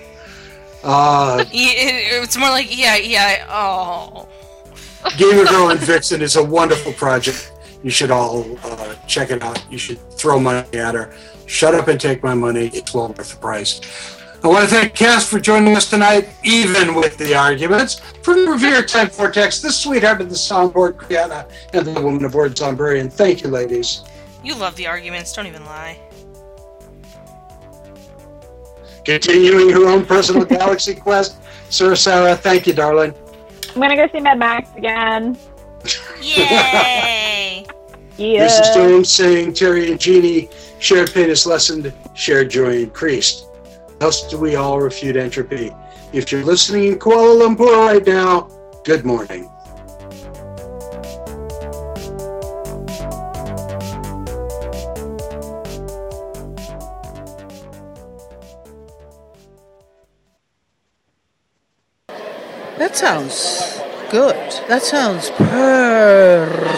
Speaker 5: Uh,
Speaker 6: E- It's more like yeah, yeah. Oh,
Speaker 5: Gamer Girl and Vixen is a wonderful project. You should all uh, check it out. You should throw money at her. Shut up and take my money. It's well worth the price. I want to thank Cass for joining us tonight, even with the arguments. From the Revere Time Vortex, the sweetheart of the soundboard, Kriana, and the woman aboard Zombarian. Thank you, ladies.
Speaker 6: you love the arguments. Don't even lie.
Speaker 5: Continuing her own personal galaxy quest, Sir Sara, thank you, darling.
Speaker 8: I'm gonna go see Mad Max again.
Speaker 6: Yay!
Speaker 8: Yeah.
Speaker 5: Mrs. Jones saying Terry and Jeannie, shared pain is lessened, shared joy increased. Thus do we all refute entropy. If you're listening in Kuala Lumpur right now, good morning.
Speaker 10: That sounds good. That sounds perfect.